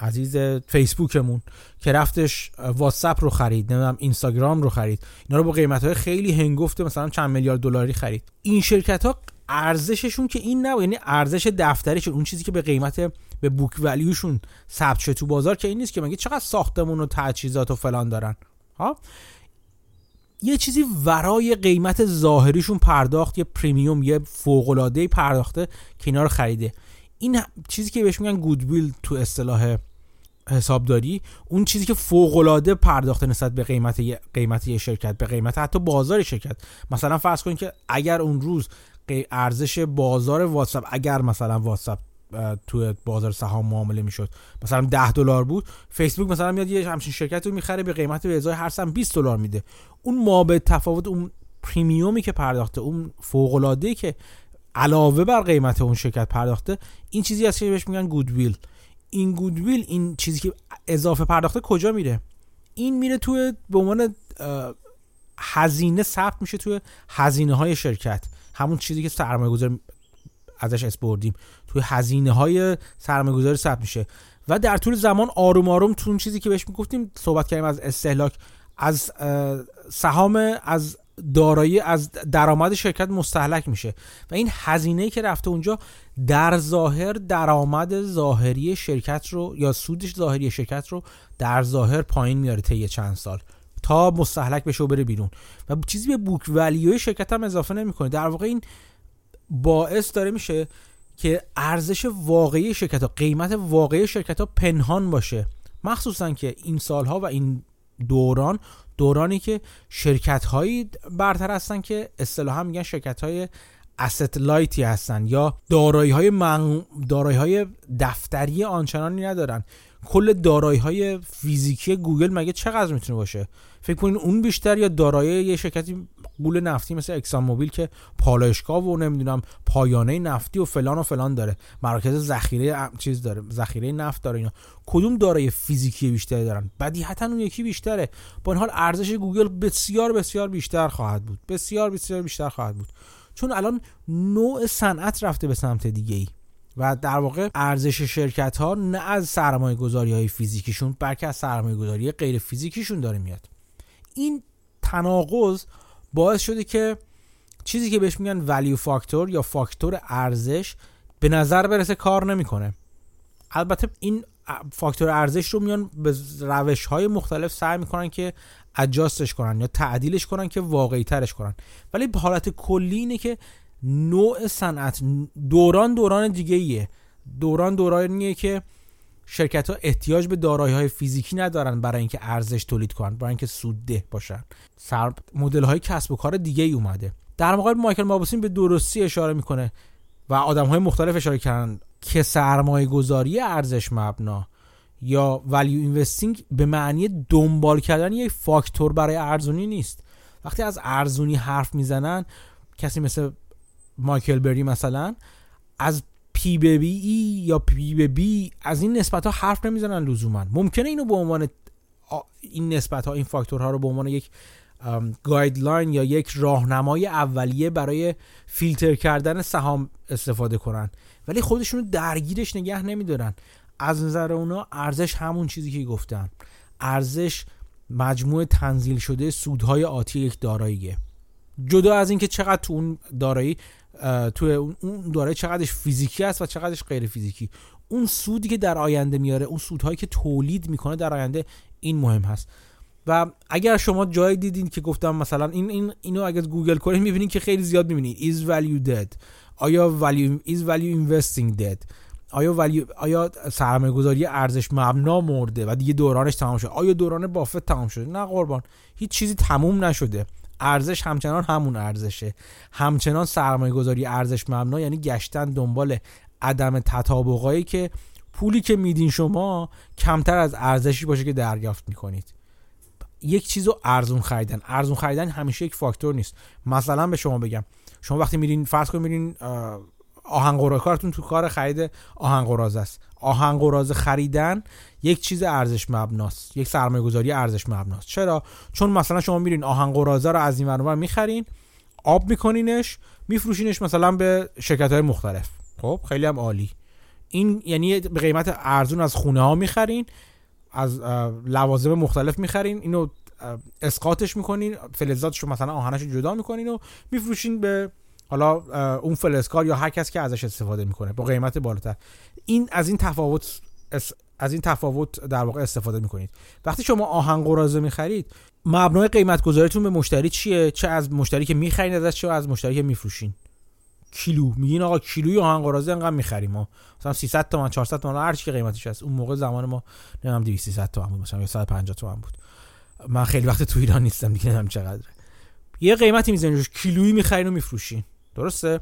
A: عزیز فیسبوکمون که رفتش واتساپ رو خرید نمی‌دونم اینستاگرام رو خرید. اینا رو با قیمت های خیلی هنگفته مثلا چند میلیارد دلاری خرید. این شرکت ها ارزششون که این نه یعنی ارزش دفتریشون اون چیزی که به قیمت به بوک ولیوشون ثبت شده تو بازار که این نیست که مگه چقدر ساختمون و تجهیزات و فلان دارن. ها یه چیزی ورای قیمت ظاهریشون پرداخت یه پریمیوم یه فوق پرداخته که اینا رو خریده. این چیزی که بهش میگن گودویل تو اصطلاح حسابداری اون چیزی که فوق العاده پرداخته نسبت به قیمت یه قیمت یه شرکت به قیمت حتی بازار شرکت. مثلا فرض کنید که اگر اون روز ارزش بازار واتساپ اگر مثلا واتساپ تو بازار سهام معامله می‌شد. مثلا 10 دلار بود فیسبوک مثلا میاد یه همچین شرکت رو می‌خره به قیمت به ازای هر سم 20 دلار میده. اون ما به تفاوت اون پریمیومی که پرداخته اون فوق العاده که علاوه بر قیمت اون شرکت پرداخته این چیزی هست که بهش میگن گودویل. این گودویل این چیزی که اضافه پرداخته کجا میره؟ این میره توی به عنوان هزینه ثبت میشه توی هزینه های شرکت. همون چیزی که سرمایه گذار ازش اسپردیم توی هزینه های سرمایه ثبت میشه. و در طول زمان آروم آروم تو اون چیزی که بهش می‌گفتیم صحبت کردیم از استهلاک از سهام از دارایی از درآمد شرکت مستحلک میشه. و این هزینه که رفته اونجا در ظاهر درآمد ظاهری شرکت رو یا سودش ظاهری شرکت رو در ظاهر پایین میاره طی چند سال. تا مستحلک بشه و بره بیرون. و چیزی به بوک ولیوی شرکت هم اضافه نمی‌کنه. در واقع این باعث داره میشه که ارزش واقعی شرکت ها قیمت واقعی شرکت ها پنهان باشه. مخصوصا که این سالها و این دوران دورانی که شرکت هایی برتر هستن که اصطلاحا میگن شرکت های asset light ی هستن یا دارایی های, من... دارایی های دفتری آنچنانی ندارن. کل دارایی های فیزیکی گوگل مگه چقدر می‌تونه باشه؟ فکر کنین اون بیشتر یا دارایی یه شرکتی غول نفتی مثل اکسان موبیل که پالایشگاه و نمی‌دونم پایانه نفتی و فلان و فلان داره. مراکز ذخیره چیز داره ذخیره نفت داره اینا. کدوم دارای فیزیکی بیشتری دارن؟ بدیهتا اون یکی بیشتره. با این حال ارزش گوگل بسیار بسیار بیشتر خواهد بود. بسیار بسیار بیشتر خواهد بود. چون الان نوع صنعت رفته به سمت دیگه ای و در واقع ارزش شرکت ها نه از سرمایه گذاری های فیزیکیشون بلکه از سرمایه گذاری غیر فیزیکیشون داره میاد. این تناقض باعث شده که چیزی که بهش میگن ولیو فاکتور یا فاکتور ارزش به نظر برسه کار نمی‌کنه. البته این فاکتور ارزش رو میان به روش های مختلف سعی می‌کنن که اجاستش کنن یا تعدیلش کنن که واقعی ترش کنن. ولی به حالت کلی اینه که نوع صنعت دوران دوران دیگه ایه دوران دورانیه که شرکت ها احتیاج به دارایی های فیزیکی ندارن برای اینکه ارزش تولید کنن برای اینکه سودده باشن. سر مدل های کسب و کار دیگه ای اومده. در مقابل مایکل مابوسین به درستی اشاره می‌کنه و آدم های مختلف اشاره کردن که سرمایه گذاری ارزش مبنا یا value investing به معنی دنبال کردن یک فاکتور برای ارزونی نیست. وقتی از ارزونی حرف می‌زنن کسی مثل مایکل بری مثلا از P به E یا P به B از این نسبت ها حرف نمی‌زنن لزوما. ممکنه اینو به عنوان این نسبت ها این فاکتورها رو به عنوان یک گایدلاین یا یک راهنمای اولیه برای فیلتر کردن سهام استفاده کنن. ولی خودشونو درگیرش نگه نمیدارن. از نظر اونا ارزش همون چیزی که گفتن ارزش مجموع تنزیل شده سودهای آتی یک داراییه. جدا از اینکه چقدر تو اون دارایی تو اون دارایی چقدرش فیزیکی است و چقدرش غیر فیزیکی. اون سودی که در آینده میاره اون سودهایی که تولید می‌کنه در آینده این مهم هست. و اگر شما جایی دیدین که گفتم مثلا این, این اینو اگر گوگل کنید می‌بینید که خیلی زیاد می‌بینید is value dead? آیا value is value investing dead? آیا ولی آیا سرمایه گذاری ارزش مبنا مرده و دیگه دورانش تمام شده؟ آیا دوران بافت تمام شده؟ نه قربان. هیچ چیزی تموم نشده. ارزش همچنان همون ارزشه. همچنان سرمایه گذاری ارزش مبنا یعنی گشتن دنبال عدم تطابقایی که پولی که میدین شما کمتر از ارزشی باشه که دریافت می‌کنید. یک چیز رو ارزون خریدن. ارزون خریدن همیشه یک فاکتور نیست. مثلا به شما بگم. شما وقتی میرین فرض کنید میرین آهن کارتون تو کار خرید آهن است. آهن خریدن یک چیز ارزش مبناست یک سرمایه گذاری ارزش مبناست. چرا؟ چون مثلا شما میرین آهن رو از این ور می‌خرین آب میکنینش میفروشینش مثلا به شرکت های مختلف. خب خیلی هم عالی. این یعنی به قیمت ارزون از خونه ها می‌خرین از لوازم مختلف می‌خرین اینو اسقاطش می‌کنین فلزاتش رو مثلا آهنش رو جدا می‌کنین و میفروشین به حالا اون فلسکار یا هر کس که ازش استفاده می‌کنه با قیمت بالاتر. این از این تفاوت از این تفاوت در واقع استفاده می‌کنید. وقتی شما آهن قرازه می‌خرید مبنای قیمت گذاریتون به مشتری چیه؟ چه از مشتری که می‌خرین ازش چه از مشتری که میفروشین؟ کیلو. میگین آقا کیلوی آهن قرازه انقدر می‌خریم ما. مثلا 300 تومن 400 تومن هر چی قیمتش هست. اون موقع زمان ما نمی‌دونم 200 300 تومن بود مثلا 150 تومن بود. من خیلی وقت تو ایران نیستم دیگه نمی‌دونم چقدره. یه قیمتی می‌زنین کیلویی می‌خرین و میفروشین. درسته؟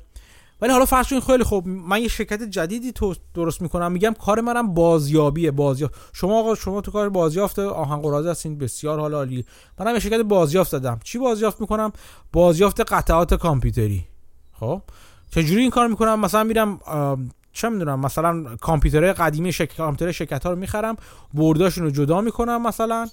A: ولی حالا فرض کنید خیلی خب من یه شرکت جدیدی تو درست می‌کنم میگم کار منم بازیابیه بازیافت شما آقا شما تو کار بازیافت آهن قراضه هستین بسیار حالا عالی منم یه شرکت بازیافت دادم. چی بازیافت می‌کنم؟ بازیافت قطعات کامپیوتری. خب؟ چجوری این کار می‌کنم؟ مثلا میرم چه می‌دونم مثلا کامپیوترهای قدیمی شرکت کامپیوتر شرکت ها رو می‌خرم برداشون رو جدا می‌کنم مثلا.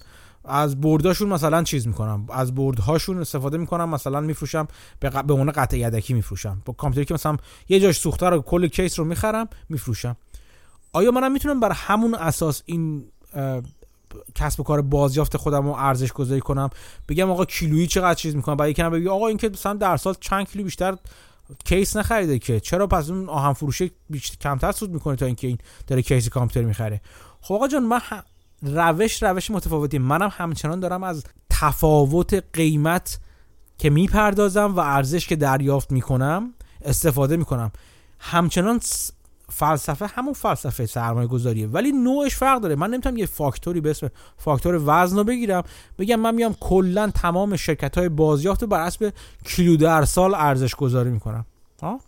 A: از برداشون مثلا چیز می‌کنم. از بردهاشون استفاده می‌کنم مثلا میفروشم به ق... به عنوان قطع یدکی میفروشم. با کامپیوتری که مثلا یه جاش سوخته رو کل کیس رو می‌خرم میفروشم. آیا منم می‌تونم بر همون اساس این کسب و کار بازیافت خودم رو ارزش گذاری کنم؟ بگم آقا کیلویی چقدر چیز می‌کنم؟ برای کنم بگی آقا این که مثلا در سال چند کیلو بیشتر کیس نخریده که چرا پس اون آهن فروشه کمتر سود می‌کنه تا اینکه این داره کیس کامپیوتر می‌خره؟ خب آقا جان من روش روش متفاوتی. منم همچنان دارم از تفاوت قیمت که می‌پردازم و ارزش که دریافت می‌کنم استفاده می‌کنم. همچنان فلسفه همون فلسفه سرمایه گذاریه ولی نوعش فرق داره. من نمی‌تونم یه فاکتوری به اسم فاکتور وزن رو بگیرم. بگم من میام کلا تمام شرکت های بازیافت بر حسب کیلو در سال ارزش گذاری می‌کنم. ها؟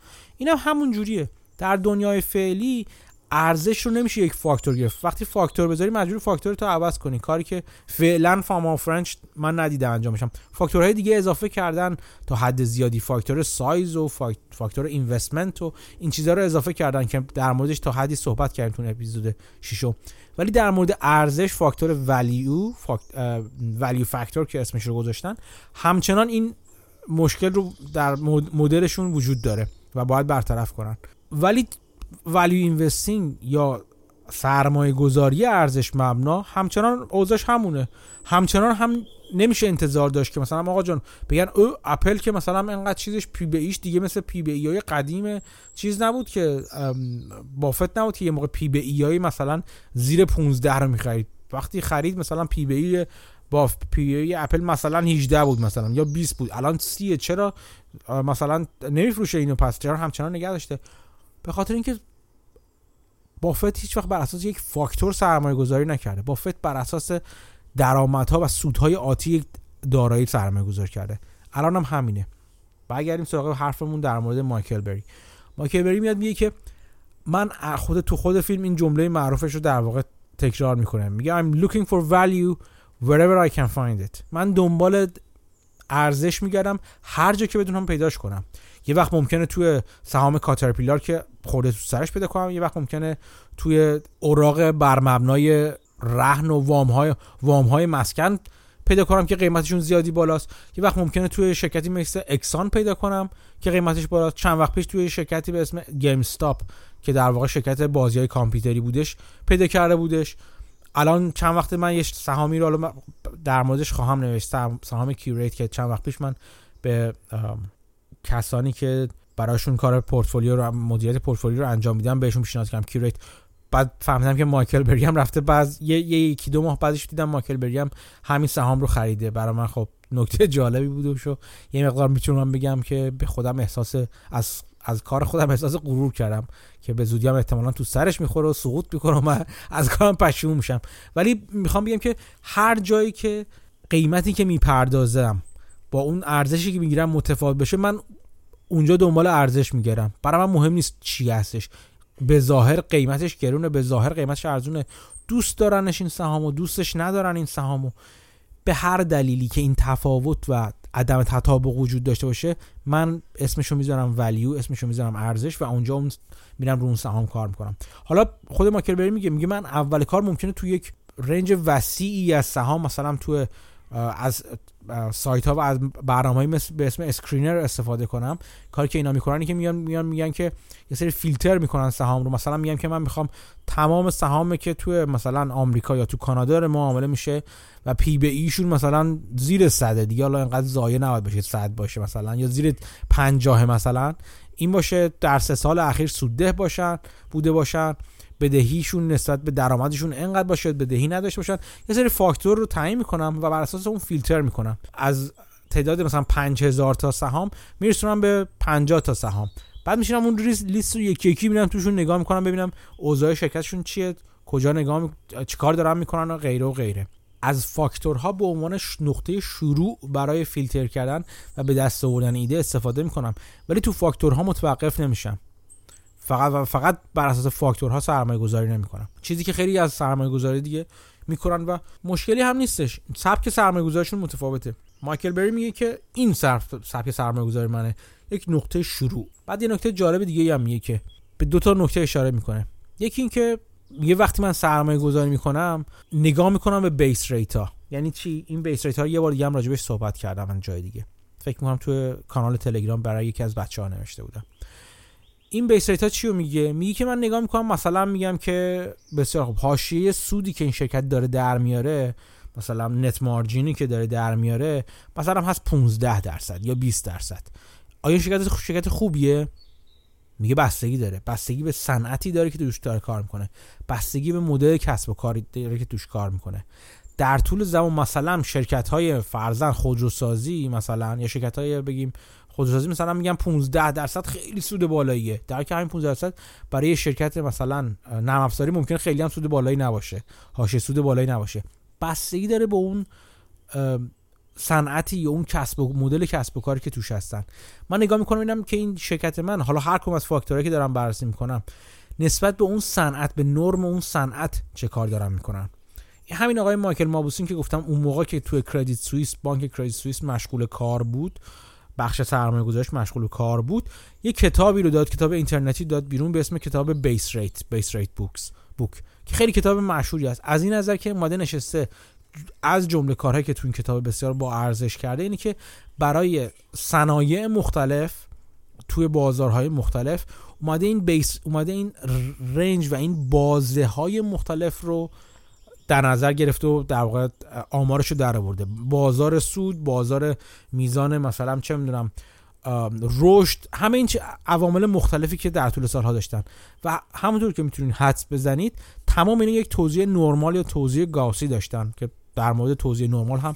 A: همون جوریه. در دنیای فعلی ارزش رو نمیشه یک فاکتور گرفت. وقتی فاکتور بذاری مجبور فاکتورتو عوض کنی. کاری که فعلا فاما فرنچ من ندیدم انجامشم فاکتورهای دیگه اضافه کردن تا حد زیادی. فاکتور سایز و فاکتور اینوستمنت و این چیزها رو اضافه کردن که در موردش تا حدی صحبت کردیم تو اپیزود 6 ولی در مورد ارزش فاکتور ولیو ولیو فاکتور که اسمش رو گذاشتن همچنان این مشکل رو در مدلشون وجود داره و باید برطرف کنن. ولی ولیو اینوستینگ یا سرمایه گذاری ارزش مبنا همچنان اوضاعش همونه. همچنان هم نمیشه انتظار داشت که مثلا آقا جان بگن او اپل که مثلا انقدر چیزش P به E ش دیگه مثل P به E های قدیم چیز نبود که بافت نبود که یه موقع P به E های مثلا زیر 15 رو می‌خرید. وقتی خرید مثلا P به E با P E اپل مثلا 18 بود مثلا یا 20 بود. الان 30 چرا؟ مثلا نمیفروشه اینو پس چرا همچنان نگه داشته. به خاطر اینکه بافت هیچ وقت بر اساس یک فاکتور سرمایه گذاری نکرده. بافت بر اساس درآمدها و سودهای آتی دارایی سرمایه گذاری کرده. الان هم همینه. برگردیم سراغ حرفمون در مورد مایکل بری. مایکل بری میاد میگه که من خود تو خود فیلم این جمله معروفش رو در واقع تکرار می‌کنه میگه I'm looking for value wherever I can find it. من دنبال ارزش میگردم هر جا که بدونم پیداش کنم. یه وقت ممکنه توی سهام کاترپیلار که خورده تو سرش پیدا کنم یه وقت ممکنه توی اوراق بر مبنای رهن و وام های وام های مسکن پیدا کنم که قیمتشون زیادی بالاست. یه وقت ممکنه توی شرکتی مثل اکسان پیدا کنم که قیمتش بالاست. چند وقت پیش توی شرکتی به اسم گیم استاپ که در واقع شرکت بازی های کامپیوتری بودش پیدا کرده بودش. الان چند وقت من یه سهامی رو در موردش خواهم نوشت سهام کیوریت که چند وقت پیش من به کسانی که براشون کار پورتفولیو رو مدیریت پورتفولیو رو انجام میدم بهشون پیشنهاد کردم Qurate. بعد فهمیدم که مایکل بری هم رفته بعد یه, یکی دو ماه بعدش دیدم مایکل بری هم همین سهام رو خریده. برای من خب نکته جالبی بود و یه مقدار می‌تونم بگم که به خودم احساس از از کار خودم احساس غرور کردم که به زودی هم احتمالا تو سرش می‌خوره و سقوط می‌کنه و من از کارم پشیمون میشم. ولی می‌خوام بگم که هر جایی که قیمتی که می‌پردازم با اون ارزشی که می‌گیرم متفاوت بشه من اونجا دنبال ارزش می‌گیرم برای من مهم نیست چی هستش. به ظاهر قیمتش گرونه به ظاهر قیمتش ارزونه. دوست دارنش این سهامو دوستش ندارن این سهامو. به هر دلیلی که این تفاوت و عدم تطابق وجود داشته باشه من اسمشو می‌ذارم ولیو اسمشو می‌ذارم ارزش و اونجا اون میرم رو اون سهام کار می‌کنم. حالا خود ماکل بری میگه میگه من اول کار ممکنه تو یک رنج وسیعی از سهام مثلا تو از سایت ها و از برنامه های به اسم screener استفاده کنم. کاری که اینا می‌کنن که میان میان میگن که یه سری فیلتر می‌کنن سهام رو. مثلا میگم که من می‌خوام تمام سهامی که تو مثلا آمریکا یا تو کانادا رو معامله میشه و P/E شون مثلا زیر صده. دیگه حالا اینقدر زایه نباید باشه صد باشه مثلا یا زیر 50 مثلا. این باشه در سه سال اخیر سودده باشن بوده باشن. بدهیشون نسبت به درآمدشون انقدر باشه بدهی نداشته باشن. یه سری فاکتور رو تعیین می‌کنم و بر اساس اون فیلتر می‌کنم. از تعداد مثلا 5000 تا سهام میرسونم به 50 تا سهام. بعد میشینم اون لیست رو یکی یکی میرم توشون نگاه می‌کنم ببینم اوضاع شرکتشون چیه کجا نگاه می... چیکار دارن می‌کنن و غیره و غیره. از فاکتورها به عنوان نقطه شروع برای فیلتر کردن و به دست آوردن ایده استفاده می‌کنم. ولی تو فاکتورها متوقف نمیشم. فقط فقط بر اساس فاکتورها سرمایه گذاری نمی‌کنم. چیزی که خیلی از سرمایه گذاری دیگه می‌کنن و مشکلی هم نیستش. سبک سرمایه گذاریشون متفاوته. مایکل بری میگه که این سبک سرمایه گذاری منه. یک نقطه شروع. بعد یه نکته جالب دیگه هم میگه که به دو تا نکته اشاره می‌کنه. یکی این که یه وقتی من سرمایه گذاری می‌کنم نگاه می‌کنم به base rate ها یعنی چی؟ این base rate ها یه بار دیگه هم راجبش صحبت کردم من جای دیگه. فکر می‌کنم توی کانال تلگرام برای یکی از بچه ها نوشته بودم. این base rate ها چی میگه؟ میگه که من نگاه می‌کنم مثلا میگم که بسیار خوب حاشیه سودی که این شرکت داره در میاره مثلا نت مارجینی که داره در میاره مثلا هست 15 درصد یا 20 درصد. آیا شرکت شرکت خوبیه؟ میگه بستگی داره. بستگی به صنعتی داره که توش داره کار می‌کنه. بستگی به مدل کسب و کاری داره که توش کار می‌کنه. در طول زمان مثلا شرکت های فرزن خودروسازی مثلا یا شرکت های بگیم خودروسازی مثلا میگن 15 درصد خیلی سود بالاییه. در که همین 15 درصد برای شرکت مثلا نرم افزاری ممکن خیلی هم سود بالایی نباشه. حاشیه سود بالایی نباشه. بستگی داره به اون صنعتی یا اون کسب مدل کسب و کاری که توش هستن. من نگاه می‌کنم ببینم که این شرکت من حالا هر کدوم از فاکتورهایی که دارم بررسی می‌کنم نسبت به اون صنعت به نرم اون صنعت چه کار دارن می‌کنن؟ همین آقای مایکل مابوسین که گفتم اون موقع که توی کردیت سوئیس بانک کردیت سوئیس مشغول کار بود بخش سرمایه گذارش مشغول کار بود. یه کتابی رو داد کتاب اینترنتی داد بیرون به اسم کتاب base rate base rate books بوک که خیلی کتاب مشهوری است. از این نظر که اومده نشسته از جمله کارهایی که تو این کتاب بسیار با ارزش کرده اینه که برای صنایع مختلف توی بازارهای مختلف اومده این بیس اومده این رنج و این بازه های مختلف رو در نظر گرفته و در واقع آمارش رو در آورده. بازار سود بازار میزان مثلا چه می‌دونم رشد همه این عوامل مختلفی که در طول سالها داشتن. و همونطور که می‌تونید حدس بزنید تمام اینا یک توضیح نرمال یا توضیح گاوسی داشتن که در مورد توضیح نرمال هم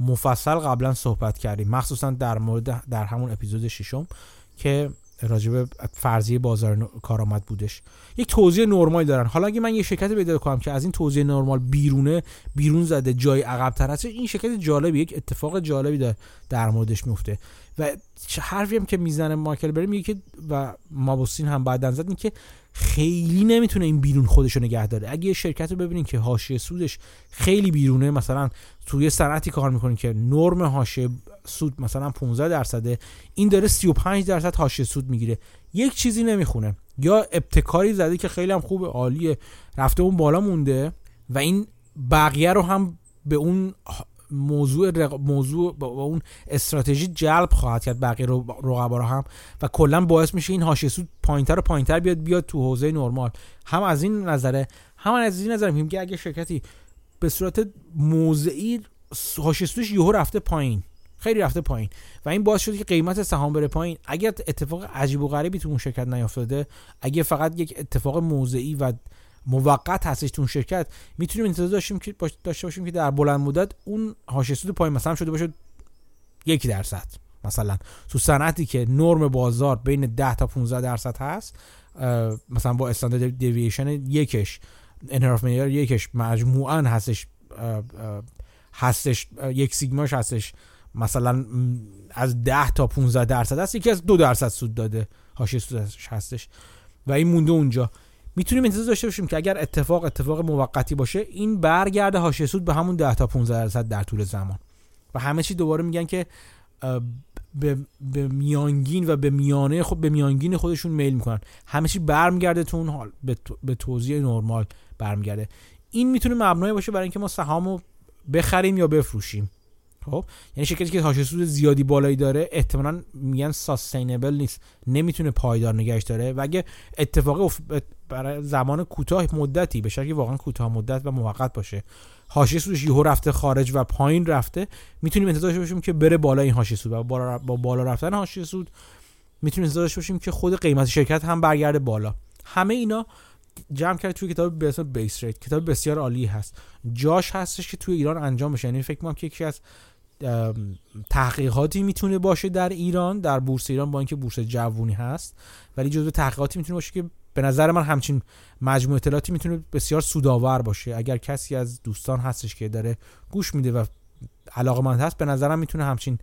A: مفصل قبلا صحبت کردیم. مخصوصا در مورد در همون اپیزود ششم که راجب فرضیه بازار کارآمد بودش. یک توضیح نرمال دارن. حالا اگه من یه شرکت پیدا کنم که از این توضیح نرمال بیرونه بیرون زده جای عقب هست این شرکت جالبی یک اتفاق جالبی در, در موردش میفته. و حرفی هم که می‌زنه مایکل بریم که و مابوسین هم بعدن زد که خیلی نمی‌تونه این بیرون خودش رو نگه داره. اگه یه شرکت رو ببینین که حاشیه سودش خیلی بیرونه مثلا توی صنعتی کار می‌کنین که نرم حاشیه سود مثلا 15 درصده این داره 35 درصد حاشیه سود می‌گیره. یک چیزی نمی‌خونه. یا ابتکاری زده که خیلی هم خوبه عالیه رفته اون بالا مونده و این بقیه رو هم به اون موضوع رق... موضوع با اون استراتژی جلب خواهد کرد بقیه رو رقبا رو هم و کلا باعث میشه این حاشیه سود پایینتر و پایینتر بیاد بیاد تو حوزه نرمال. هم از این نظره هم از این نظر میگه اگه شرکتی به صورت موضعی حاشیه سودش یهو رفته پایین خیلی رفته پایین و این باعث شده که قیمت سهام بره پایین اگر اتفاق عجیب و غریبی تو اون شرکت نیافتاده اگه فقط یک اتفاق موضعی و موقت هستش تو اون شرکت می‌تونیم انتظار داشتیم که داشته باشیم که در بلند مدت اون حاشیه سود پایین مثلا شده باشه یک درصد. مثلا تو صنعتی که نرم بازار بین 10 تا 15 درصد هست مثلا با استاندارد دیوییشن یکش انحراف معیار یکش مجموعا هستش هستش یک سیگماش هستش. مثلا از 10 تا 15 درصد هست یکی از دو درصد سود داده حاشیه سودش هستش. و این مونده اونجا. می‌تونیم انتظار داشته باشیم که اگر اتفاق اتفاق موقتی باشه این برگرده حاشیه سود به همون 10 تا 15 درصد در طول زمان. و همه چی دوباره میگن که به, به میانگین و به میانه خود به میانگین خودشون میل می‌کنن. همه چی برمیگرده تو اون حال به, به توضیح نرمال برمیگرده. این می‌تونه مبنای باشه برای اینکه ما سهامو بخریم یا بفروشیم. خب؟ یعنی شرکتی که حاشیه سود زیادی بالایی داره احتمالاً میگن ساستینبل نیست. نمی‌تونه پایدار نگهش داره. و اگه اتفاق برای زمان کوتاه مدتی به شکلی واقعا کوتاه مدت و موقت باشه. حاشیه سودش یهو رفته خارج و پایین رفته. می‌تونیم انتظار باشیم که بره بالا این حاشیه سود. و با بالا رفتن حاشیه سود می‌تونیم انتظار باشیم که خود قیمت شرکت هم برگرده بالا. همه اینا جمع کرد توی کتاب به اسم بیس ریت کتاب بسیار عالی هست. جاش هستش که توی ایران انجام بشه. یعنی فکر می‌کنم که یکی از تحقیقاتی می‌تونه باشه در ایران در بورس ایران با اینکه بورس جوونی هست. ولی جزو تحقیقاتی می‌تونه باشه که به نظر من همچین مجموع اطلاعاتی می‌تونه بسیار سودآور باشه. اگر کسی از دوستان هستش که داره گوش میده و علاقه مند هست به نظرم می‌تونه همچین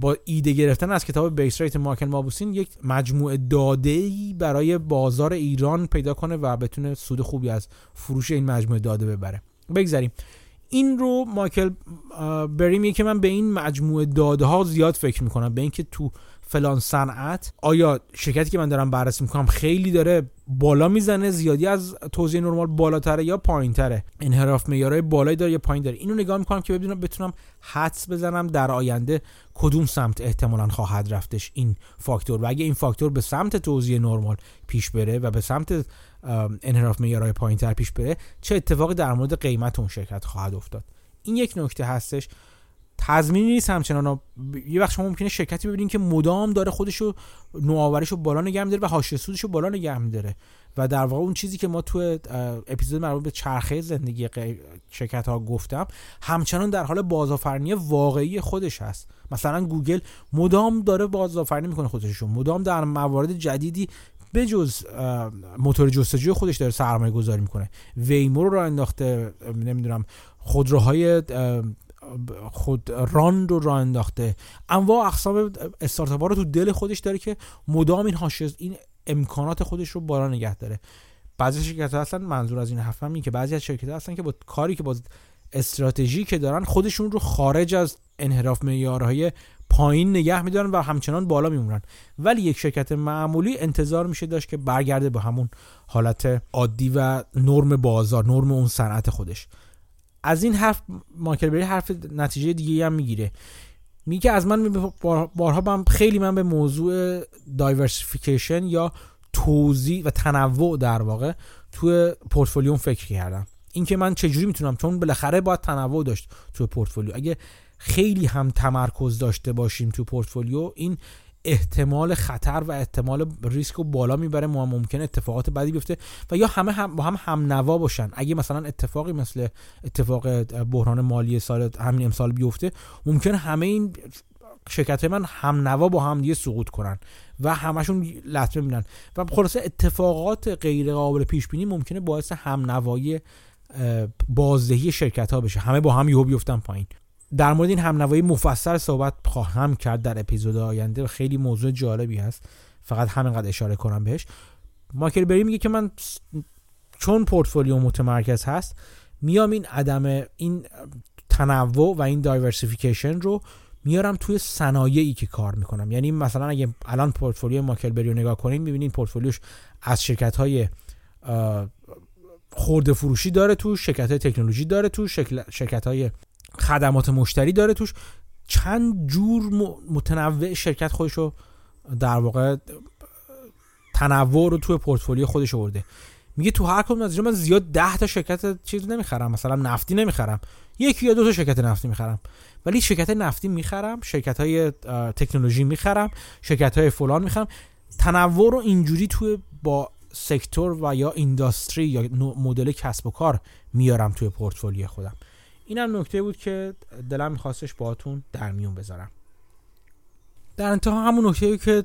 A: با ایده گرفتن از کتاب بیس ریت ماکن مابوسین یک مجموعه داده برای بازار ایران پیدا کنه و بتونه سود خوبی از فروش این مجموعه داده ببره. بگذاریم. این رو مایکل بری میگه که من به این مجموعه داده ها زیاد فکر می‌کنم. به اینکه تو فلان صنعت آیا شرکتی که من دارم بررسی می‌کنم خیلی داره بالا می‌زنه زیادی از توزیع نرمال بالاتره یا پایینتره؟ انحراف معیارهای بالایی داره یا پایین داره؟ اینو نگاه می‌کنم که ببینم بتونم حدس بزنم در آینده کدوم سمت احتمالا خواهد رفتش این فاکتور. و اگه این فاکتور به سمت توزیع نرمال پیش بره و به سمت انحراف معیارهای پایینتر پیش بره چه اتفاقی در مورد قیمت اون شرکت خواهد افتاد؟ این یک نکته هستش. تضمینی نیست همچنان. یه وقت شما ممکنه شرکتی ببینید که مدام داره خودشو نوآوریش رو بالا نگه میداره و حاشیه سودش رو بالا نگه میداره. و در واقع اون چیزی که ما تو اپیزود مربوط به چرخه زندگی شرکت ها گفتم همچنان در حال بازآفرینی واقعی خودش هست. مثلا گوگل مدام داره بازآفرینی می‌کنه خودشون مدام در موارد جدیدی به جز موتور جستجوی خودش داره سرمایه گذاری می‌کنه. ویمو رو انداخته نمی‌دونم خودروهای خود راند رو راه انداخته. انواع اقسام استارتاپ رو تو دل خودش داره که مدام این حاشیه این امکانات خودش رو بالا نگه داره. بعضی شرکت ها هستن منظور از این حرفم اینه که بعضی از شرکت ها هستن که با کاری که با استراتژی که دارن خودشون رو خارج از انحراف معیارهای پایین نگه میدارن و همچنان بالا میمونن. ولی یک شرکت معمولی انتظار میشه داشت که برگرده به همون حالت عادی و نرم بازار نرم اون صنعت خودش. از این حرف مایکل بری حرف نتیجه دیگه هم می‌گیره. میگه از من بارها من خیلی من به موضوع diversification یا توزیع و تنوع در واقع توی پورتفولیوم فکر کردم. اینکه من چجوری می‌تونم؟ چون بالاخره باید تنوع داشت توی پورتفولیو. اگه خیلی هم تمرکز داشته باشیم تو پورتفولیو این احتمال خطر و احتمال ریسک رو بالا می‌بره ما ممکن اتفاقات بدی بیفته و یا همه هم با هم هم نوا باشن. اگه مثلا اتفاقی مثل اتفاق بحران مالی سال همین امسال بیفته ممکن همه این شرکت من هم نوا با هم دیگه سقوط کنن و همشون لطمه می‌بینن و خلاصه اتفاقات غیر قابل پیش بینی ممکنه باعث هم نوایی بازدهی شرکت ها بشه. همه با هم یهو بیفتن پایین. در مورد این هم نوایی مفصل صحبت خواهم کرد در اپیزود آینده خیلی موضوع جالبی هست. فقط همینقدر اشاره کنم بهش. مایکل بری میگه که من چون پورتفولیو متمرکز هست میام این عدم این تنوع و این diversification رو میارم توی صنایعی که کار می‌کنم. یعنی مثلا اگه الان پورتفولیو ماکل بری رو نگاه کنین می‌بینین پورتفولیوش از شرکت های خورده فروشی داره توش شرکت های تکنولوژی داره توش شرکت های خدمات مشتری داره توش. چند جور متنوع شرکت خودشو در واقع تنوع رو توی پورتفولیو خودش آورده. میگه تو هر کدوم از من زیاد ده تا شرکت چیز نمی‌خرم. مثلا نفتی نمی‌خرم. یکی یا دو تا شرکت نفتی می‌خرم. ولی شرکت نفتی می‌خرم شرکت های تکنولوژی می‌خرم شرکت های فلان می‌خرم. تنوع رو اینجوری توی با سکتور و یا اینداستری یا مدل کسب و کار میارم توی پورتفولیو خودم. اینم نکته بود که دلم میخواستش باهاتون در میون بذارم. در انتها همون نکته که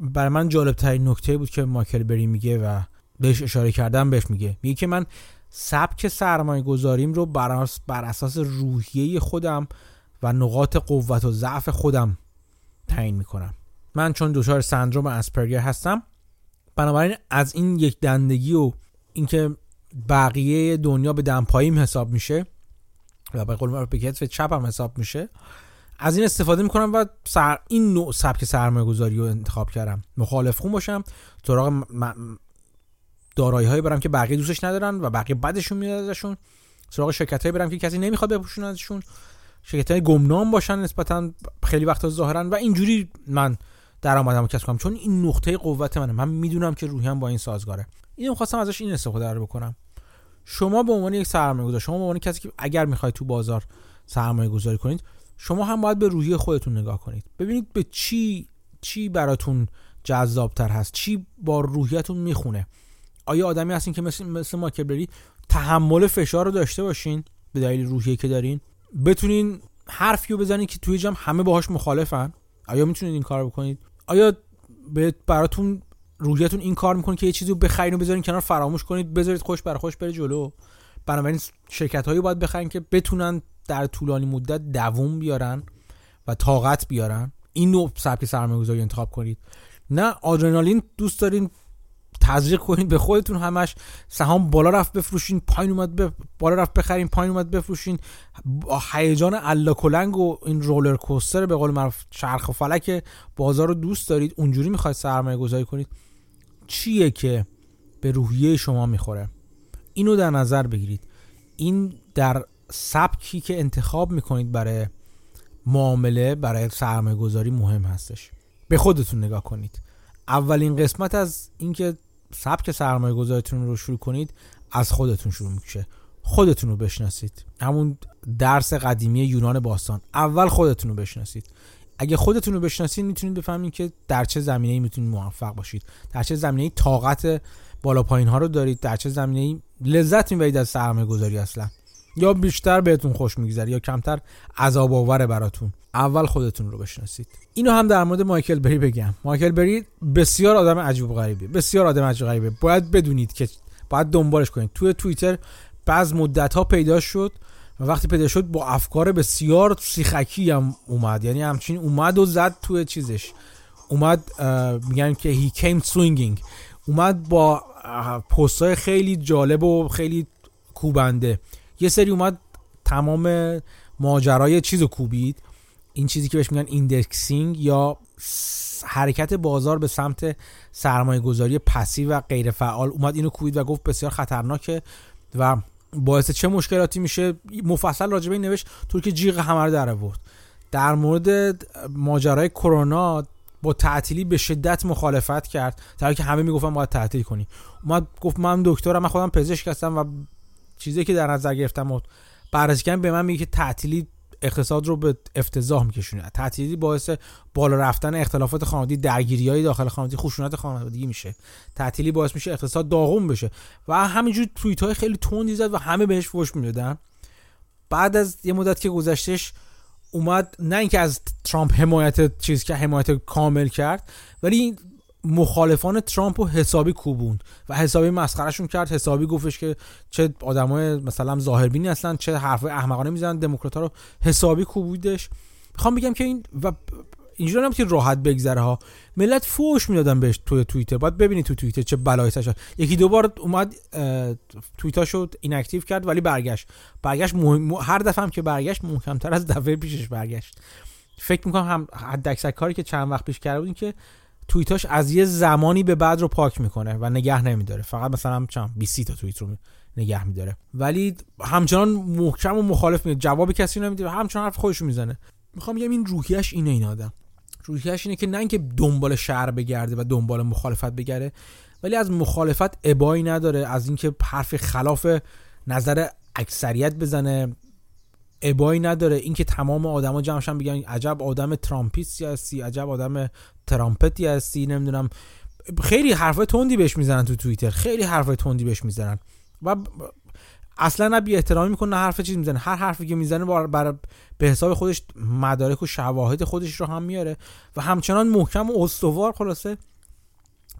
A: برای من جالب ترین نکته بود که ماکل بری میگه و بهش اشاره کردم بهش میگه. میگه که من سبک سرمایه گذاریم رو بر اساس روحیه خودم و نقاط قوت و ضعف خودم تعیین می‌کنم. من چون دچار سندروم اسپرگر هستم بنابراین از این یک دندگی و اینکه بقیه دنیا به دمپاییم حساب میشه و به قول به کتف چپم حساب میشه. از این استفاده می‌کنم و سر این نوع سبک سرمایه گذاری رو انتخاب کردم. مخالف خون باشم. سراغ دارایی هایی برم که بقیه دوستش ندارن و بقیه بدشون میاد ازشون. سراغ شرکت هایی برم که کسی نمی‌خواد بپوشونه ازشون. شرکت های گمنام باشن نسبتا خیلی وقتا ظاهرا و اینجوری من درآمدمو کسب کنم. چون این نقطه قوت منه. من می‌دونم که روحیم با این سازگاره. اینو خواستم ازش این استفاده رو بکنم. شما به عنوان یک سرمایه گذار شما به عنوان کسی که اگر می‌خواید تو بازار سرمایه گذاری کنید شما هم باید به روحیه خودتون نگاه کنید. ببینید به چی چی براتون جذابتر هست چی با روحیتون می‌خونه. آیا آدمی هستین که مثل مثل ماکبری تحمل فشار رو داشته باشین به دلیل روحیه که دارین؟ بتونین حرفی رو بزنید که توی جمع همه باهاش مخالفن؟ آیا می‌تونید این کار بکنید؟ آیا براتون روحیتون این کار می‌کنه که یه چیزی رو بخرین و بذارین کنار فراموش کنید بذارید خوش بر خوش بره جلو. بنابراین شرکت هایی باید بخرین که بتونن در طولانی مدت دووم بیارن و طاقت بیارن. این نوع سبک سرمایه‌گذاری انتخاب کنید. نه آدرنالین دوست دارین تزریق کنید به خودتون همش سهام بالا رفت بفروشین پایین اومد ب... بالا رفت بخرین پایین اومد بفروشین. با هیجان الا کلنگ و این رولر کوستر به قول معروف چرخ و فلک بازار رو دوست دارید اونجوری می‌خواید سرمایه گذاری کنید. چیه که به روحیه شما می‌خوره؟ اینو در نظر بگیرید. این در سبکی که انتخاب می‌کنید برای معامله برای سرمایه گذاری مهم هستش. به خودتون نگاه کنید. اولین قسمت از اینکه سبک سرمایه گذاریتون رو شروع کنید از خودتون شروع میشه. خودتون رو بشناسید. همون درس قدیمی یونان باستان. اول خودتون رو بشناسید. اگه خودتون رو بشناسید می‌تونید بفهمید که در چه زمینه‌ای می‌تونید موفق باشید. در چه زمینه‌ای طاقت بالا پایین ها رو دارید. در چه زمینه‌ای لذت می‌برید از سرمایه گذاری اصلا. یا بیشتر بهتون خوش میگذره یا کمتر عذاب آوره براتون. اول خودتون رو بشناسید. اینو هم در مورد مایکل بری بگم. مایکل بری بسیار آدم عجیب و غریبی بسیار آدم عجیب و غریبه. باید بدونید که باید دنبالش کنید. توی توییتر بعض مدت ها پیدا شد و وقتی پیدا شد با افکار بسیار سیخکی هم اومد. یعنی همچین اومد و زد توی چیزش. اومد میگن که he came swinging. اومد با پست های خیلی جالب و خیلی کوبنده. یه سری اومد تمام ماجرای چیز کوبید. این چیزی که بهش میگن indexing یا حرکت بازار به سمت سرمایه گذاری passive و غیر فعال اومد اینو کوبید و گفت بسیار خطرناکه و باعث چه مشکلاتی میشه؟ مفصل راجب این نوشت طور که جیغ همه رو در آورد. در مورد ماجرای کرونا با تعطیلی به شدت مخالفت کرد. تا که همه می‌گفتن باید تعطیل کنی. اومد گفت من دکترم من خودم پزشک هستم و چیزی که در نظر گرفتم بررسی به من میگه که تعطیلی اقتصاد رو به افتضاح میکشونه. تعطیلی باعث بالا رفتن اختلافات خانوادگی درگیری های داخل خانوادگی خشونت خانوادگی میشه. تعطیلی باعث میشه اقتصاد داغون بشه. و همینجور توییت های خیلی تندی زد و همه بهش فوش می‌دادن. بعد از یه مدت که گذشتش اومد نه اینکه از ترامپ حمایت چیز که حمایت کامل کرد ولی مخالفان ترامپ رو حسابی کوبوند و حسابی مسخرهشون کرد. حسابی گفتش که چه آدمای مثلا ظاهربینی هستن چه حرف احمقانه می‌زنن. دموکرات رو حسابی کوبیدش. می‌خوام بگم که این و اینجوری نمیشه که راحت بگذره ها. ملت فوش می‌دادن بهش توی توییتر. باید ببینید تو توییتر چه بلایی سرش یکی دو بار اومد توییتاشو ایناکتیو کرد ولی برگشت. برگشت مهم... هر دفعه هم که برگشت محکمتر از دفعه پیشش برگشت. فکر می‌کنم هم حد اکثر کاری که چند وقت پیش کرده بود که توییتاش از یه زمانی به بعد رو پاک می‌کنه و نگه نمیداره. فقط مثلا چند 20 تا توییت رو نگه میداره. ولی همچنان محکم و مخالف میده جواب کسی نمیده. همچنان حرف خودش می‌زنه. می‌خوام بگم این روحیش اینه این آدم. روحیش اینه که نه اینکه دنبال شهر بگرده و دنبال مخالفت بگرده ولی از مخالفت ابایی نداره. از اینکه حرف خلاف نظر اکثریت بزنه. ابایی نداره. اینکه تمام آدما جمعشن بگن عجب آدم ترامپیستی هستی عجب آدم ترامپتی هستی نمی‌دونم. خیلی حرفای تندی بهش می‌زنن تو توییتر. خیلی حرفای تندی بهش می‌زنن. و اصلا نه بی احترامی می‌کنه نه حرف چیز می‌زنه. هر حرفی که می‌زنه بر, به حساب خودش مدارک و شواهد خودش رو هم میاره. و همچنان محکم و استوار خلاصه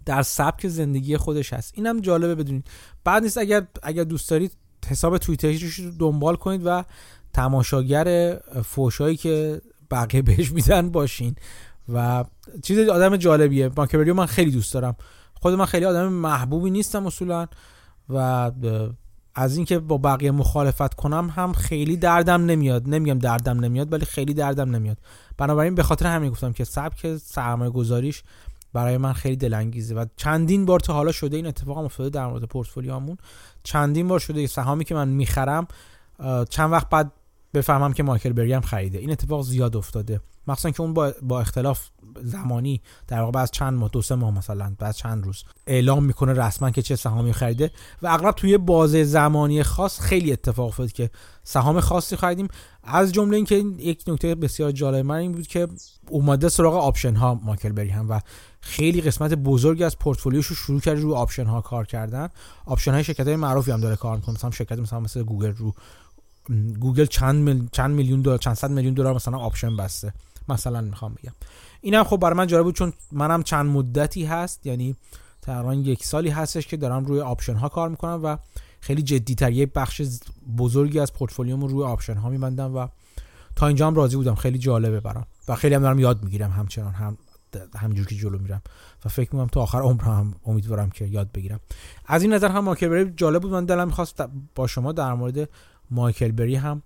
A: در سبک زندگی خودش هست. اینم جالبه بدونید. بعد نیست اگر اگر دوست دارید حساب توییترش رو دنبال کنید و تماشاگر فوشایی که بقیه بهش میدن باشین. و چیز آدم جالبیه. ماکیاولی من خیلی دوست دارم. خود من خیلی آدم محبوبی نیستم اصولا. و از اینکه با بقیه مخالفت کنم هم خیلی دردم نمیاد. نمیگم دردم نمیاد ولی خیلی دردم نمیاد. بنابراین به خاطر همین گفتم که سبک سرمایه گذاریش برای من خیلی دلانگیزه. و چندین بار تا حالا شده این اتفاق هم افتاده در مورد پورتفولیومون. چندین بار شده سهامی که من می‌خرم چند وقت بعد بفهمم که مایکل بری هم خریده. این اتفاق زیاد افتاده. مخصوصا که اون با, اختلاف زمانی در واقع بعد چند ماه دو سه ماه مثلا بعد چند روز اعلام می‌کنه رسما که چه سهامی خریده و اغلب توی بازه زمانی خاص خیلی اتفاق افتاد که سهام خاصی خریدیم. از جمله اینکه یک نکته بسیار جالب من این بود که اومده سراغ option ها مایکل بری هم و خیلی قسمت بزرگی از پورتفولیوش رو شروع کرد رو option ها کار کردن. option های شرکت های معروفی هم داره کار می‌کنه. مثلا شرکت مثلا مثل گوگل رو گوگل چند مل... چند میلیون دلار چند صد میلیون دلار مثلا option بسته. مثلا می‌خوام بگم. اینم خب برای من جالب بود چون منم چند مدتی هست یعنی تقریبا یک سالی هستش که دارم روی option ها کار می‌کنم و خیلی جدی تر یه بخش بزرگی از پورتفولیومو روی option ها میبندم و تا اینجا هم راضی بودم. خیلی جالبه برام. و خیلی هم دارم یاد می‌گیرم همچنان هم همینجور که جلو میرم. و فکر می‌کنم تا آخر عمرم هم امیدوارم که یاد بگیرم. از این نظر هم مایکل جالب بود. من دلم می‌خواست با شما در مورد مایکل بری هم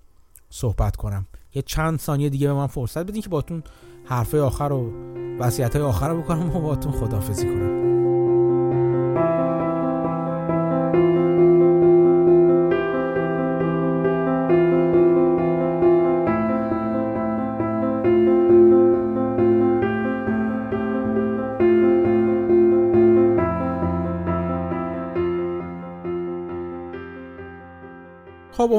A: صحبت کنم. یه چند ثانیه دیگه به من فرصت بدین که باتون حرف آخر و وصیت های آخر رو بکنم و باتون خدافظی کنم.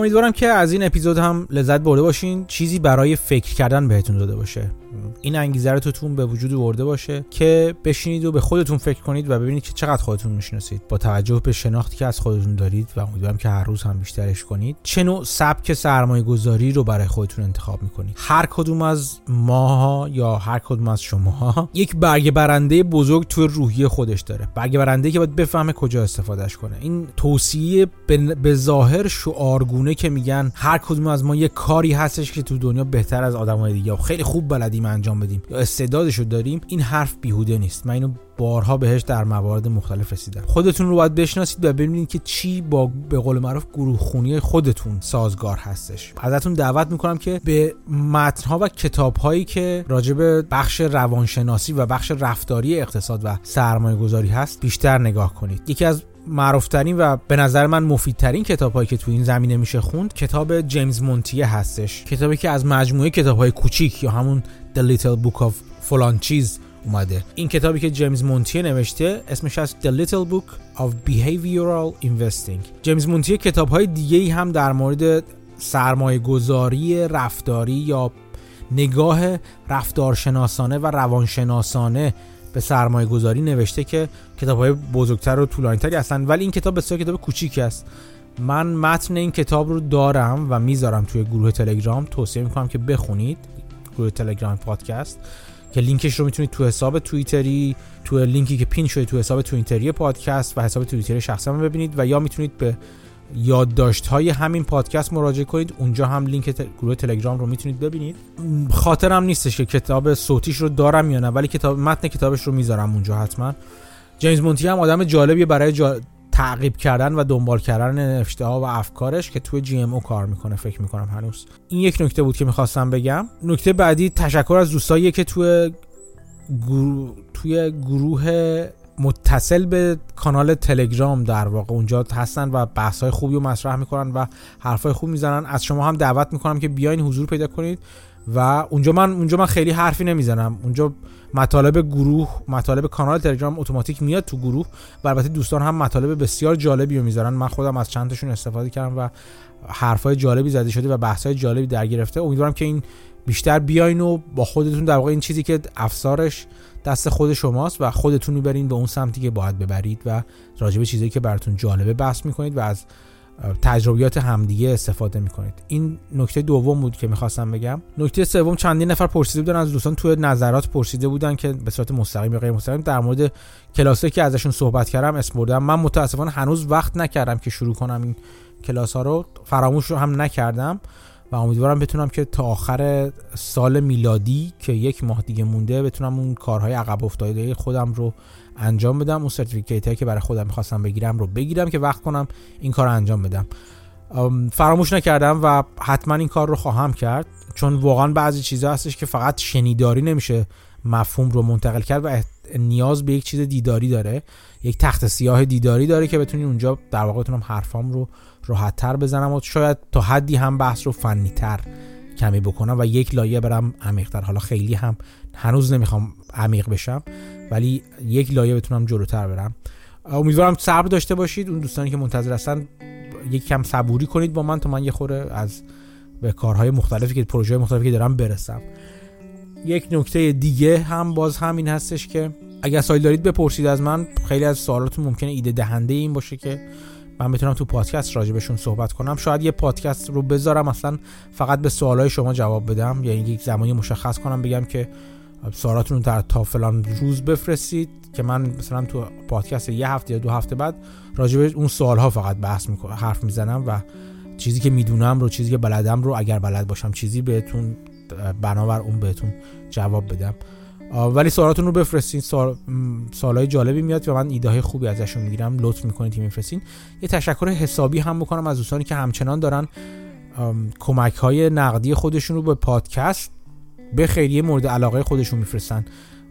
A: امیدوارم که از این اپیزود هم لذت برده باشین. چیزی برای فکر کردن بهتون داده باشه. این انگیزه رو توتون به وجود ورده باشه که بشینید و به خودتون فکر کنید و ببینید که چقدر خودتون می‌شناسید. با توجه به شناختی که از خودتون دارید و امیدوارم که هر روز هم بیشترش کنید چه نوع سبک سرمایه گذاری رو برای خودتون انتخاب می‌کنید. هر کدوم از ماها یا هر کدوم از شماها یک برگ برنده بزرگ تو روحی خودش داره. برگ برنده که باید بفهمه کجا استفادهش کنه. این توصیه به ظاهر شعارگونه که میگن هر کدوم از ما یک کاری هستش که تو دنیا بهتر از آدمای دیگه خیلی خوب بلدیم انجام انجام بدیم. یا استعدادش رو داریم این حرف بیهوده نیست. من اینو بارها بهش در موارد مختلف رسیدم. خودتون رو باید بشناسید و ببینید که چی با به قول معروف گروه خونی خودتون سازگار هستش. ازتون دعوت می‌کنم که به متنها و کتابهایی که راجع به بخش روانشناسی و بخش رفتاری اقتصاد و سرمایه گذاری هست بیشتر نگاه کنید. یکی از معروفترین و به نظر من مفیدترین کتابهایی که تو این زمینه میشه خوند کتاب جیمز مونتیه هستش. کتابی که از مجموعه کتابهای کوچیک یا همون The Little Book of فلان چیز اومده. این کتابی که جیمز مونتی نوشته اسمش از The Little Book of Behavioral Investing. جیمز مونتی کتاب های دیگه ای هم در مورد سرمایه گذاری رفتاری یا نگاه رفتارشناسانه و روانشناسانه به سرمایه گذاری نوشته که کتاب های بزرگتر و طولانیتری هستن. ولی این کتاب بسیار کتاب کوچیکی است. من متن این کتاب رو دارم و می‌ذارم توی گروه تلگرام. توصیه می‌کنم که بخونید. گروه تلگرام پادکست که لینکش رو می‌تونید تو حساب توییتری تو لینکی که پین شده تو حساب توییتری پادکست و حساب توییتری شخصی من ببینید و یا می‌تونید به یادداشت های همین پادکست مراجعه کنید. اونجا هم لینک گروه تلگرام رو می‌تونید ببینید. خاطرم نیستش که کتاب صوتیش رو دارم یا نه ولی کتاب متن کتابش رو می‌ذارم اونجا حتما. جیمز مونتیه هم آدم جالبی برای جا... تعقیب کردن و دنبال کردن نوشته ها و افکارش که توی GMO کار می‌کنه فکر می‌کنم هنوز. این یک نکته بود که می‌خواستم بگم. نکته بعدی تشکر از دوستایی که توی گروه توی گروه متصل به کانال تلگرام در واقع اونجا هستن و بحث های خوبی رو مطرح می‌کنن و حرفای خوب می‌زنن. از شما هم دعوت می‌کنم که بیاین حضور پیدا کنید و اونجا من اونجا من خیلی حرفی نمی‌زنم. اونجا مطالب گروه مطالب کانال تلگرام اتوماتیک میاد تو گروه و البته دوستان هم مطالب بسیار جالبی رو می‌ذارن. من خودم از چند تاشون استفاده کردم و حرفای جالبی زده شده و بحثای جالبی در گرفته. امیدوارم که این بیشتر بیاین و با خودتون در واقع این چیزی که افسارش دست خود شماست و خودتون می‌برین به اون سمتی که باید ببرید و راجع به چیزایی که براتون جالبه بحث می‌کنید و از تجربیات همدیگه استفاده می‌کنید. این نکته دوم بود که می‌خواستم بگم. نکته سوم چندین نفر پرسیده بودن از دوستان توی نظرات پرسیده بودن که به صورت مستقیم یا غیر مستقیم در مورد کلاسه که ازشون صحبت کردم اسم بردم. من متاسفانه هنوز وقت نکردم که شروع کنم این کلاس ها رو. فراموش رو هم نکردم و امیدوارم بتونم که تا آخر سال میلادی که یک ماه دیگه مونده بتونم اون کارهای عقب افتاده خودم رو انجام بدم. اون سرتیفیکیت که برای خودم می‌خواستم بگیرم رو بگیرم که وقت کنم این کار رو انجام بدم. فراموش نکردم و حتما این کار رو خواهم کرد. چون واقعا بعضی چیزا هستش که فقط شنیداری نمیشه مفهوم رو منتقل کرد و نیاز به یک چیز دیداری داره. یک تخت سیاه دیداری داره که بتونین اونجا در واقع حرفام رو راحت تر بزنم و شاید تا حدی هم بحث رو فنی تر کمی بکنم و یک لایه برم عمیقتر. حالا خیلی هم هنوز نمی‌خوام عمیق بشم ولی یک لایه بتونم جلوتر برم. امیدوارم صبر داشته باشید. اون دوستانی که منتظر هستن یک کم صبوری کنید با من تا من یه خوره از به کارهای مختلفی که پروژه مختلفی که دارم برسم. یک نکته دیگه هم باز همین هستش که اگر سوال دارید بپرسید از من. خیلی از سوالاتون ممکنه ایده دهنده این باشه که من بتونم تو پادکست راجبشون صحبت کنم. شاید یه پادکست رو بذارم اصلا فقط به سوالای شما جواب بدم. یعنی یک زمانی مشخص کنم بگم که سوالاتون در تا فلان روز بفرستید که من مثلا تو پادکست یه هفته یا دو هفته بعد راجب اون سوال ها فقط بحث می‌کنم حرف می‌زنم و چیزی که می‌دونم رو چیزی که بلدم رو اگر بلد باشم چیزی بهتون بنابر اون بهتون جواب بدم. ولی سوالاتون رو بفرستین. سوال سوالای جالبی میاد و من ایده های خوبی ازشون می‌گیرم. لطف می‌کنید که میفرستین یه تشکر حسابی هم بکنم از دوستانی که همچنان دارن کمک های نقدی خودشون رو به پادکست به خیریه مورد علاقه خودشون میفرستن.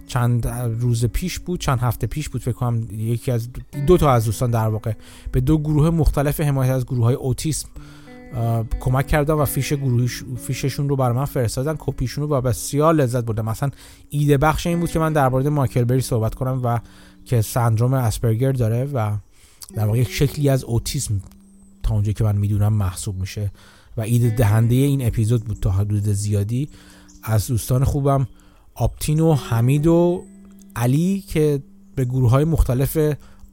A: چند روز پیش بود چند هفته پیش بود فکر کنم یکی از دو تا از دوستان در واقع به دو گروه مختلف حمایت از گروه های اوتیسم کمک کردن و فیش گروهیش فیششون رو برای من فرستادن. کپیشون رو و بسیار لذت بردم. مثلا ایده بخش این بود که من در مورد مایکل بری صحبت کنم و که سندروم اسپرگر داره و در واقع یک شکلی از اوتیسم تا اونجا که من می‌دونم محسوب میشه. و ایده دهنده این اپیزود بود تا حدود زیادی. از دوستان خوبم آپتین و حمید و علی که به گروه های مختلف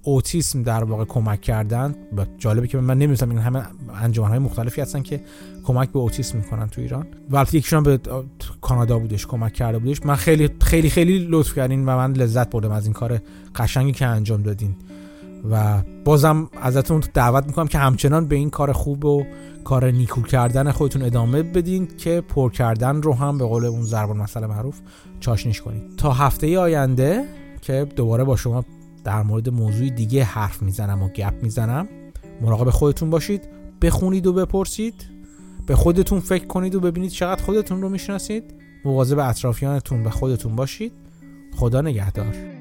A: اوتیسم در واقع کمک کردن و جالبه که من نمی‌دونم این همه انجمن های مختلفی هستن که کمک به اوتیسم می‌کنن تو ایران. و یکیشون به کانادا بودش کمک کرده بودش. من خیلی خیلی خیلی لطف کردین و من لذت بردم از این کار قشنگی که انجام دادین. و بازم ازتون دعوت می‌کنم که همچنان به این کار خوب و کار نیکو کردن خودتون ادامه بدین که پر کردن رو هم به قول اون زربان مسئله معروف چاشنیش کنید تا هفته آینده که دوباره با شما در مورد موضوع دیگه حرف می‌زنم و گپ می‌زنم. مراقب خودتون باشید بخونید و بپرسید. به خودتون فکر کنید و ببینید چقدر خودتون رو می‌شناسید. مواظب اطرافیانتون و خودتون باشید. خدا نگهدار.